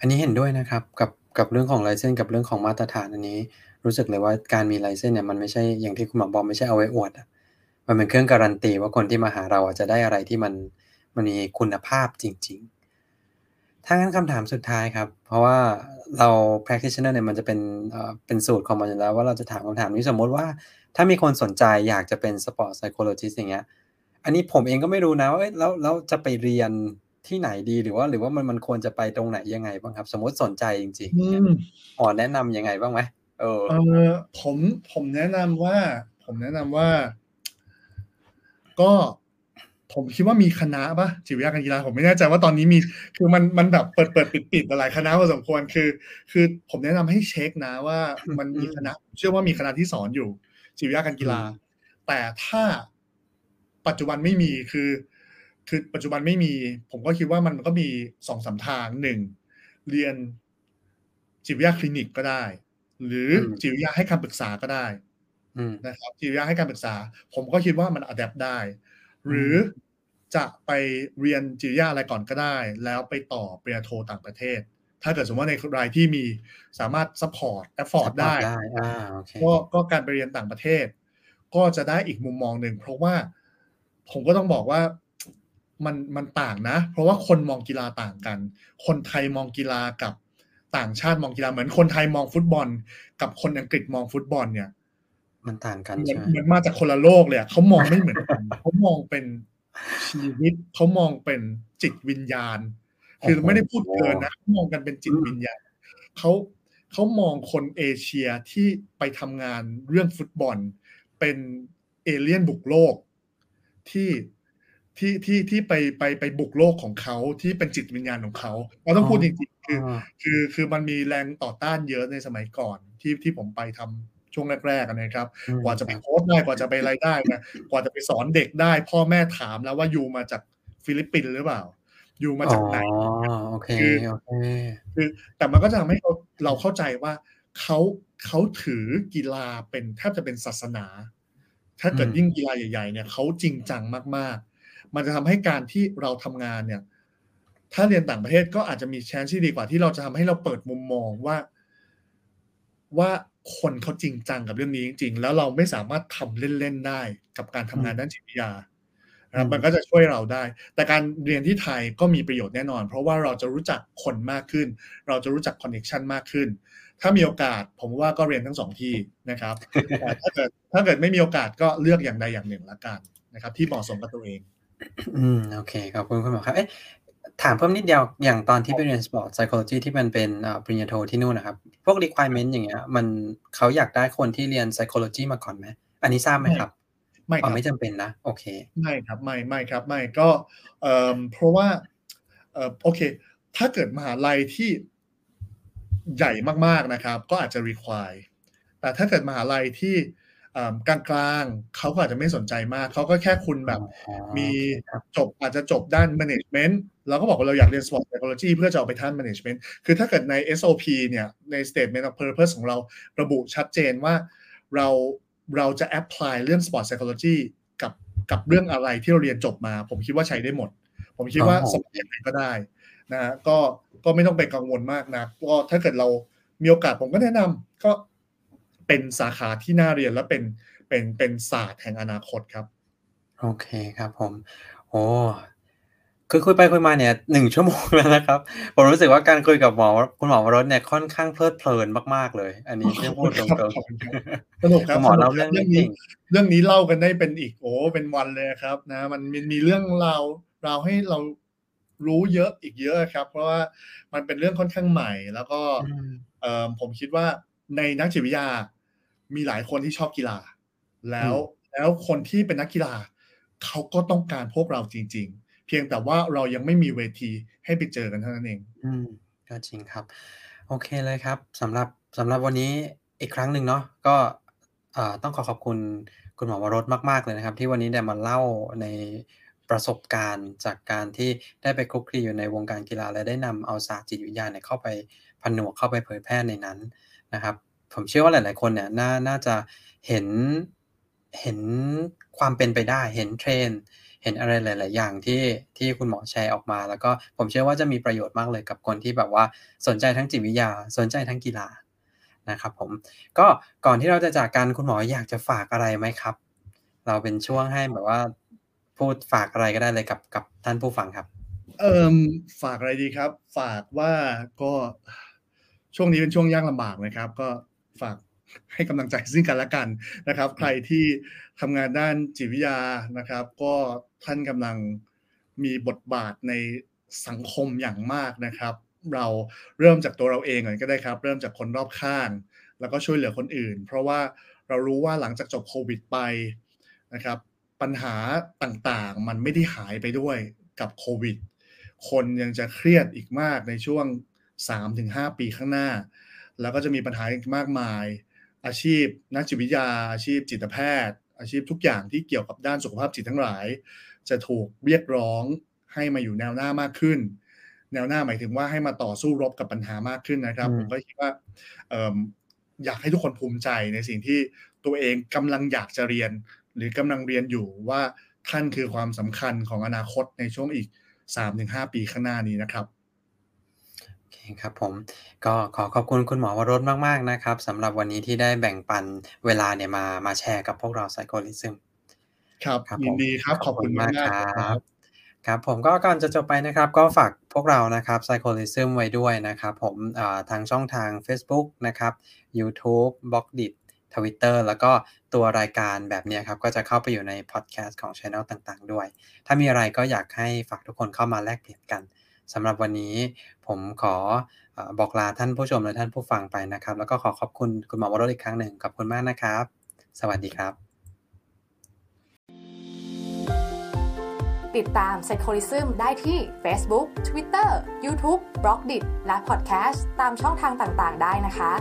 อันนี้เห็นด้วยนะครับกับกับเรื่องของไลเซนส์กับเรื่องของมาตรฐานอันนี้ รู้สึกเลยว่าการมีไลเซนส์เนี่ยมันไม่ใช่อย่างที่คุณหมอบอกไม่ใช่เอาไว้อวดอะมันเป็นเครื่องการันตีว่าคนที่มาหาเราอะจะได้อะไรที่มันมันมีคุณภาพจริง ๆ ถ้างั้นคำถามสุดท้ายครับ เพราะว่า เรา practitioner เนี่ยมันจะเป็นเอ่อเป็นสูตรของมันอยู่แล้วว่าเราจะถามคำถามนี้สมมติว่า ถ้ามีคนสนใจอยากจะเป็น sport psychologist อย่างเงี้ย อันนี้ผมเองก็ไม่รู้นะว่าเอ้ยแล้วแล้วจะไปเรียนที่ไหนดีหรือว่า หรือว่ามันมันควรจะไปตรงไหนยังไงบ้างครับ สมมติสนใจจริงๆอืเนี่ยมหมอแนะนำยังไงบ้างไหมเออเออผมผมแนะนำว่า ผมแนะนำว่า ก็ ผมคิดว่ามีคณะปะจิตวิทยาการกีฬาผมไม่แน่ใจว่าตอนนี้มีคือมันมันแบบเปิดเปิดปิดปิดหลายคณะพอสมควรคือ คือผมแนะนำให้เช็คนะว่ามันมีคณะ เชื่อว่ามีคณะที่สอนอยู่ จิตวิทยาการกีฬา แต่ถ้าปัจจุบันไม่มีคือ คือปัจจุบันไม่มี ผมก็คิดว่ามันก็มีสองสามทางหนึ่งเรียนจิตวิทยาคลินิกก็ได้ หรืออมจิตวิทยาให้คำปรึกษาก็ได้อืมนะครับจิตวิทยาให้การปรึกษา ผมก็คิดว่ามัน adapt ได้ หรือจะไปเรียนจิตวิทยาอะไรก่อนก็ได้ แล้วไปต่อปริญญาโทต่างประเทศ ถ้าเกิดสมมติว่าในรายที่มีสามารถ support afford ได้ได้อ่าโอเคก็ก็การไปเรียนต่างประเทศ ก็จะได้อีกมุมมองหนึ่งเพราะว่าผมก็ต้องบอกว่ามันมันต่างนะ เพราะว่าคนมองกีฬาต่างกัน คนไทยมองกีฬากับต่างชาติมองกีฬาเหมือนคนไทยมองฟุตบอล กับคนอังกฤษมองฟุตบอลเนี่ย มันต่างกันเหมือนใช่ไหมเหมือนมาจากคนละโลกเลยอะเขามองไม่เหมือนกันเขามองเป็นชีวิตเขามองเป็นจิตวิญญาณ คือไม่ได้พูดเกินนะเขามองกันเป็นจิตวิญญาณเขาเขามองคนเอเชียที่ไปทำงานเรื่องฟุตบอล เป็นเอเลี่ยนบุกโลกที่ที่ที่ที่ไปไปไปบุกโลกของเขาที่เป็นจิตวิญญาณของเขาเราต้องพูดจริงๆคืออ่าคือคือมันมีแรงต่อต้านเยอะในสมัยก่อนที่ที่ผมไปทำ ช่วงแรกๆอะนะครับอืมกว่าจะไปโค้ชได้กว่าจะไปอะไรได้นะกว่าจะไปสอนเด็กได้ พ่อแม่ถามแล้วว่า you มาจากฟิลิปปินส์หรือเปล่า อยู่มาจากไหนอ๋อโอเคคือโอเคคือแต่มันก็จะทำให้เราเราเข้าใจว่าเขาเขาถือกีฬาเป็นแทบจะเป็นศาสนา ถ้าเกิดอืมยิ่งกีฬาใหญ่ ๆ เนี่ยเขาจริงจังมากๆ มันจะทำให้การที่เราทำงานเนี่ย ถ้าเรียนต่างประเทศก็อาจจะมีแชนซ์ที่ดีกว่าที่เราจะทำให้เราเปิดมุมมองว่า ว่าคนเขาจริงจังกับเรื่องนี้จริง ๆ แล้วเราไม่สามารถทำเล่นๆได้กับการทำงานด้านจิตวิทยานะครับอืมมันก็จะช่วยเราได้ แต่การเรียนที่ไทยก็มีประโยชน์แน่นอน เพราะว่าเราจะรู้จักคนมากขึ้น เราจะรู้จักคอนเน t ชันมากขึ้น ถ้ามีโอกาสผมว่าก็เรียนทั้งสองที่นะครับแต่ถ้าเกิดถ้าเกิดไม่มีโอกาสก็เลือกอย่างใดอย่างหนึ่งละกันนะครับ ที่เหมาะสมกับตัวเอง อืมโอเคขอบคุณคุณหมอครับเอ๊ะ ถามเพิ่มนิดเดียวอย่างตอนที่ไปเรียน sport psychology ที่มันเป็นอ่าปริญญาโทที่นู่นนะครับ พวก requirement อย่างเงี้ย มันเขาอยากได้คนที่เรียน psychology มาก่อนไหมอันนี้ทราบไหมครับ ไม่คอ๋อรับไม่จำเป็นนะโอเค ไม่ครับไม่ไม่ครับไม่ก็เอ่อเพราะว่าเอ่อโอเค ถ้าเกิดมหาลัยที่ใหญ่มากๆนะครับ ก็อาจจะ require แต่ถ้าเกิดมหาลัยที่เอิ่มกลางๆเขาก็อาจจะไม่สนใจมาก เขาก็แค่คุณแบบอ๋อมีโอเคครับจบอาจจะจบด้าน management เราก็บอกว่าเราอยากเรียน sport psychology เพื่อจะเอาไปท่าน management คือถ้าเกิดใน SOP เนี่ยใน statement of purpose ของเราระบุชัดเจนว่าเราเราจะ apply เรื่อง sport psychology กับกับเรื่องอะไรที่เราเรียนจบมา ผมคิดว่าใช้ได้หมด ผมคิดว่าอ๋อสมัครยังไงก็ได้นะฮะก็ก็ไม่ต้องไปกังวลมากนะก็ถ้าเกิดเรามีโอกาสผมก็แนะนำก็เป็นสาขาที่น่าเรียนและเป็นเป็นเป็นศาสตร์แห่งอนาคตครับ โอเคครับผม โอ้ คือคุยไปคุยมาเนี่ยหนึ่งชั่วโมงแล้วนะครับ ผมรู้สึกว่าการคุยกับหมอคุณหมอวรสเนี่ยค่อนข้างเพลิดเพลินมากๆเลย อันนี้ที่พูดตรงขอบคุณครับสนุกๆครับคุณหมอสนุกเล่าคเรื่รัอบงเรื่นี้องจนี้ริงเรื่องนี้เล่ากันได้เป็นอีกโอ้เป็นวันเลยครับนะ มันมีมีเรื่องราวราวให้เรารู้เยอะอีกเยอะครับ เพราะว่ามันเป็นเรื่องค่อนข้างใหม่ แล้วก็อืมเอ่อผมคิดว่าในนักจิตวิทยา มีหลายคนที่ชอบกีฬา แล้วแล้วคนที่เป็นนักกีฬาเขาก็ต้องการพวกเราจริง ๆ เพียงแต่ว่าเรายังไม่มีเวทีให้ไปเจอกันเท่านั้นเอง อืมก็จริงครับ โอเคเลยครับสำหรับสำหรับวันนี้อีกครั้งหนึ่งเนาะก็ต้องขอขอบคุณคุณหมอวรสมาก ๆ เลยนะครับ ที่วันนี้ได้มาเล่าในประสบการณ์จากการที่ได้ไปคลุกคลีอยู่ในวงการกีฬา และได้นำเอาศาสตร์จิตวิทยาเนี่ยเข้าไปผนวกเข้าไปเผยแพร่ในนั้นนะครับ ผมเชื่อว่าหลาย ๆ คนเนี่ยน่าน่าจะเห็นเห็นความเป็นไปได้เห็นเทรนด์ เห็นอะไรหลาย ๆ อย่างที่ที่คุณหมอแชร์ออกมา แล้วก็ผมเชื่อว่าจะมีประโยชน์มากเลยกับคนที่แบบว่าสนใจทั้งจิตวิทยา สนใจทั้งกีฬานะครับผมก็ก่อนที่เราจะจากกันคุณหมออยากจะฝากอะไรไหมครับ เราเป็นช่วงให้แบบว่าพูดฝากอะไรก็ได้เลยกับกับท่านผู้ฟังครับ เอ่มฝากอะไรดีครับ ฝากว่าก็ช่วงนี้เป็นช่วงยากลำบากนะครับ ก็ฝาก ให้กำลังใจซึ่งกันและกันนะครับ ใครที่ทำงานด้านจิตวิทยานะครับ ก็ท่านกำลังมีบทบาทในสังคมอย่างมากนะครับ เราเริ่มจากตัวเราเองก่อนก็ได้ครับ เริ่มจากคนรอบข้าง แล้วก็ช่วยเหลือคนอื่น เพราะว่าเรารู้ว่าหลังจากจบโควิดไปนะครับ ปัญหาต่างๆ มันไม่ได้หายไปด้วยกับโควิด คนยังจะเครียดอีกมากในช่วง 3-5 ปีข้างหน้า แล้วก็จะมีปัญหาอีกมากมาย อาชีพนักจิตวิทยา อาชีพจิตแพทย์ อาชีพทุกอย่างที่เกี่ยวกับด้านสุขภาพจิตทั้งหลาย จะถูกเรียกร้องให้มาอยู่แนวหน้ามากขึ้น แนวหน้าหมายถึงว่าให้มาต่อสู้รบกับปัญหามากขึ้นนะครับอืมผมก็คิดว่าเอิ่มอยากให้ทุกคนภูมิใจในสิ่งที่ตัวเองกำลังอยากจะเรียน หรือกำลังเรียนอยู่ว่าท่านคือความสำคัญของอนาคตในช่วงอีก 3-5 ปีข้างหน้านี้นะครับโอเคครับผม ก็ขอขอบคุณคุณหมอวรสมากๆนะครับสำหรับวันนี้ที่ได้แบ่งปันเวลาเนี่ยมามาแชร์กับพวกเรา Psycholism ครับครับยิผนมดีครับ ขอบคุณมากคๆรัครับบครับผมก็ก่อนจะจบไปนะครับก็ฝากพวกเรานะครับ Psycholism ไว้ด้วยนะครับ ผมอ่าทางช่องทาง Facebook นะครับ YouTube b l o g d i t Twitter แล้วก็ตัวรายการแบบเนี้ยครับ ก็จะเข้าไปอยู่ในพอดแคสต์ของ Channel ต่างๆ ด้วย ถ้ามีอะไรก็อยากให้ฝากทุกคนเข้ามาแลกเปลี่ยนกันสำหรับวันนี้ ผมขอบอกลาท่านผู้ชมและท่านผู้ฟังไปนะครับ แล้วก็ขอขอบคุณคุณหมอวรสอีกครั้งหนึ่งขอบคุณมากนะครับ สวัสดีครับ ติดตาม s y c h o l i s m ได้ที่ Facebook Twitter YouTube b l o g d i t และ Podcast ตามช่องทางต่างๆ ได้นะคะ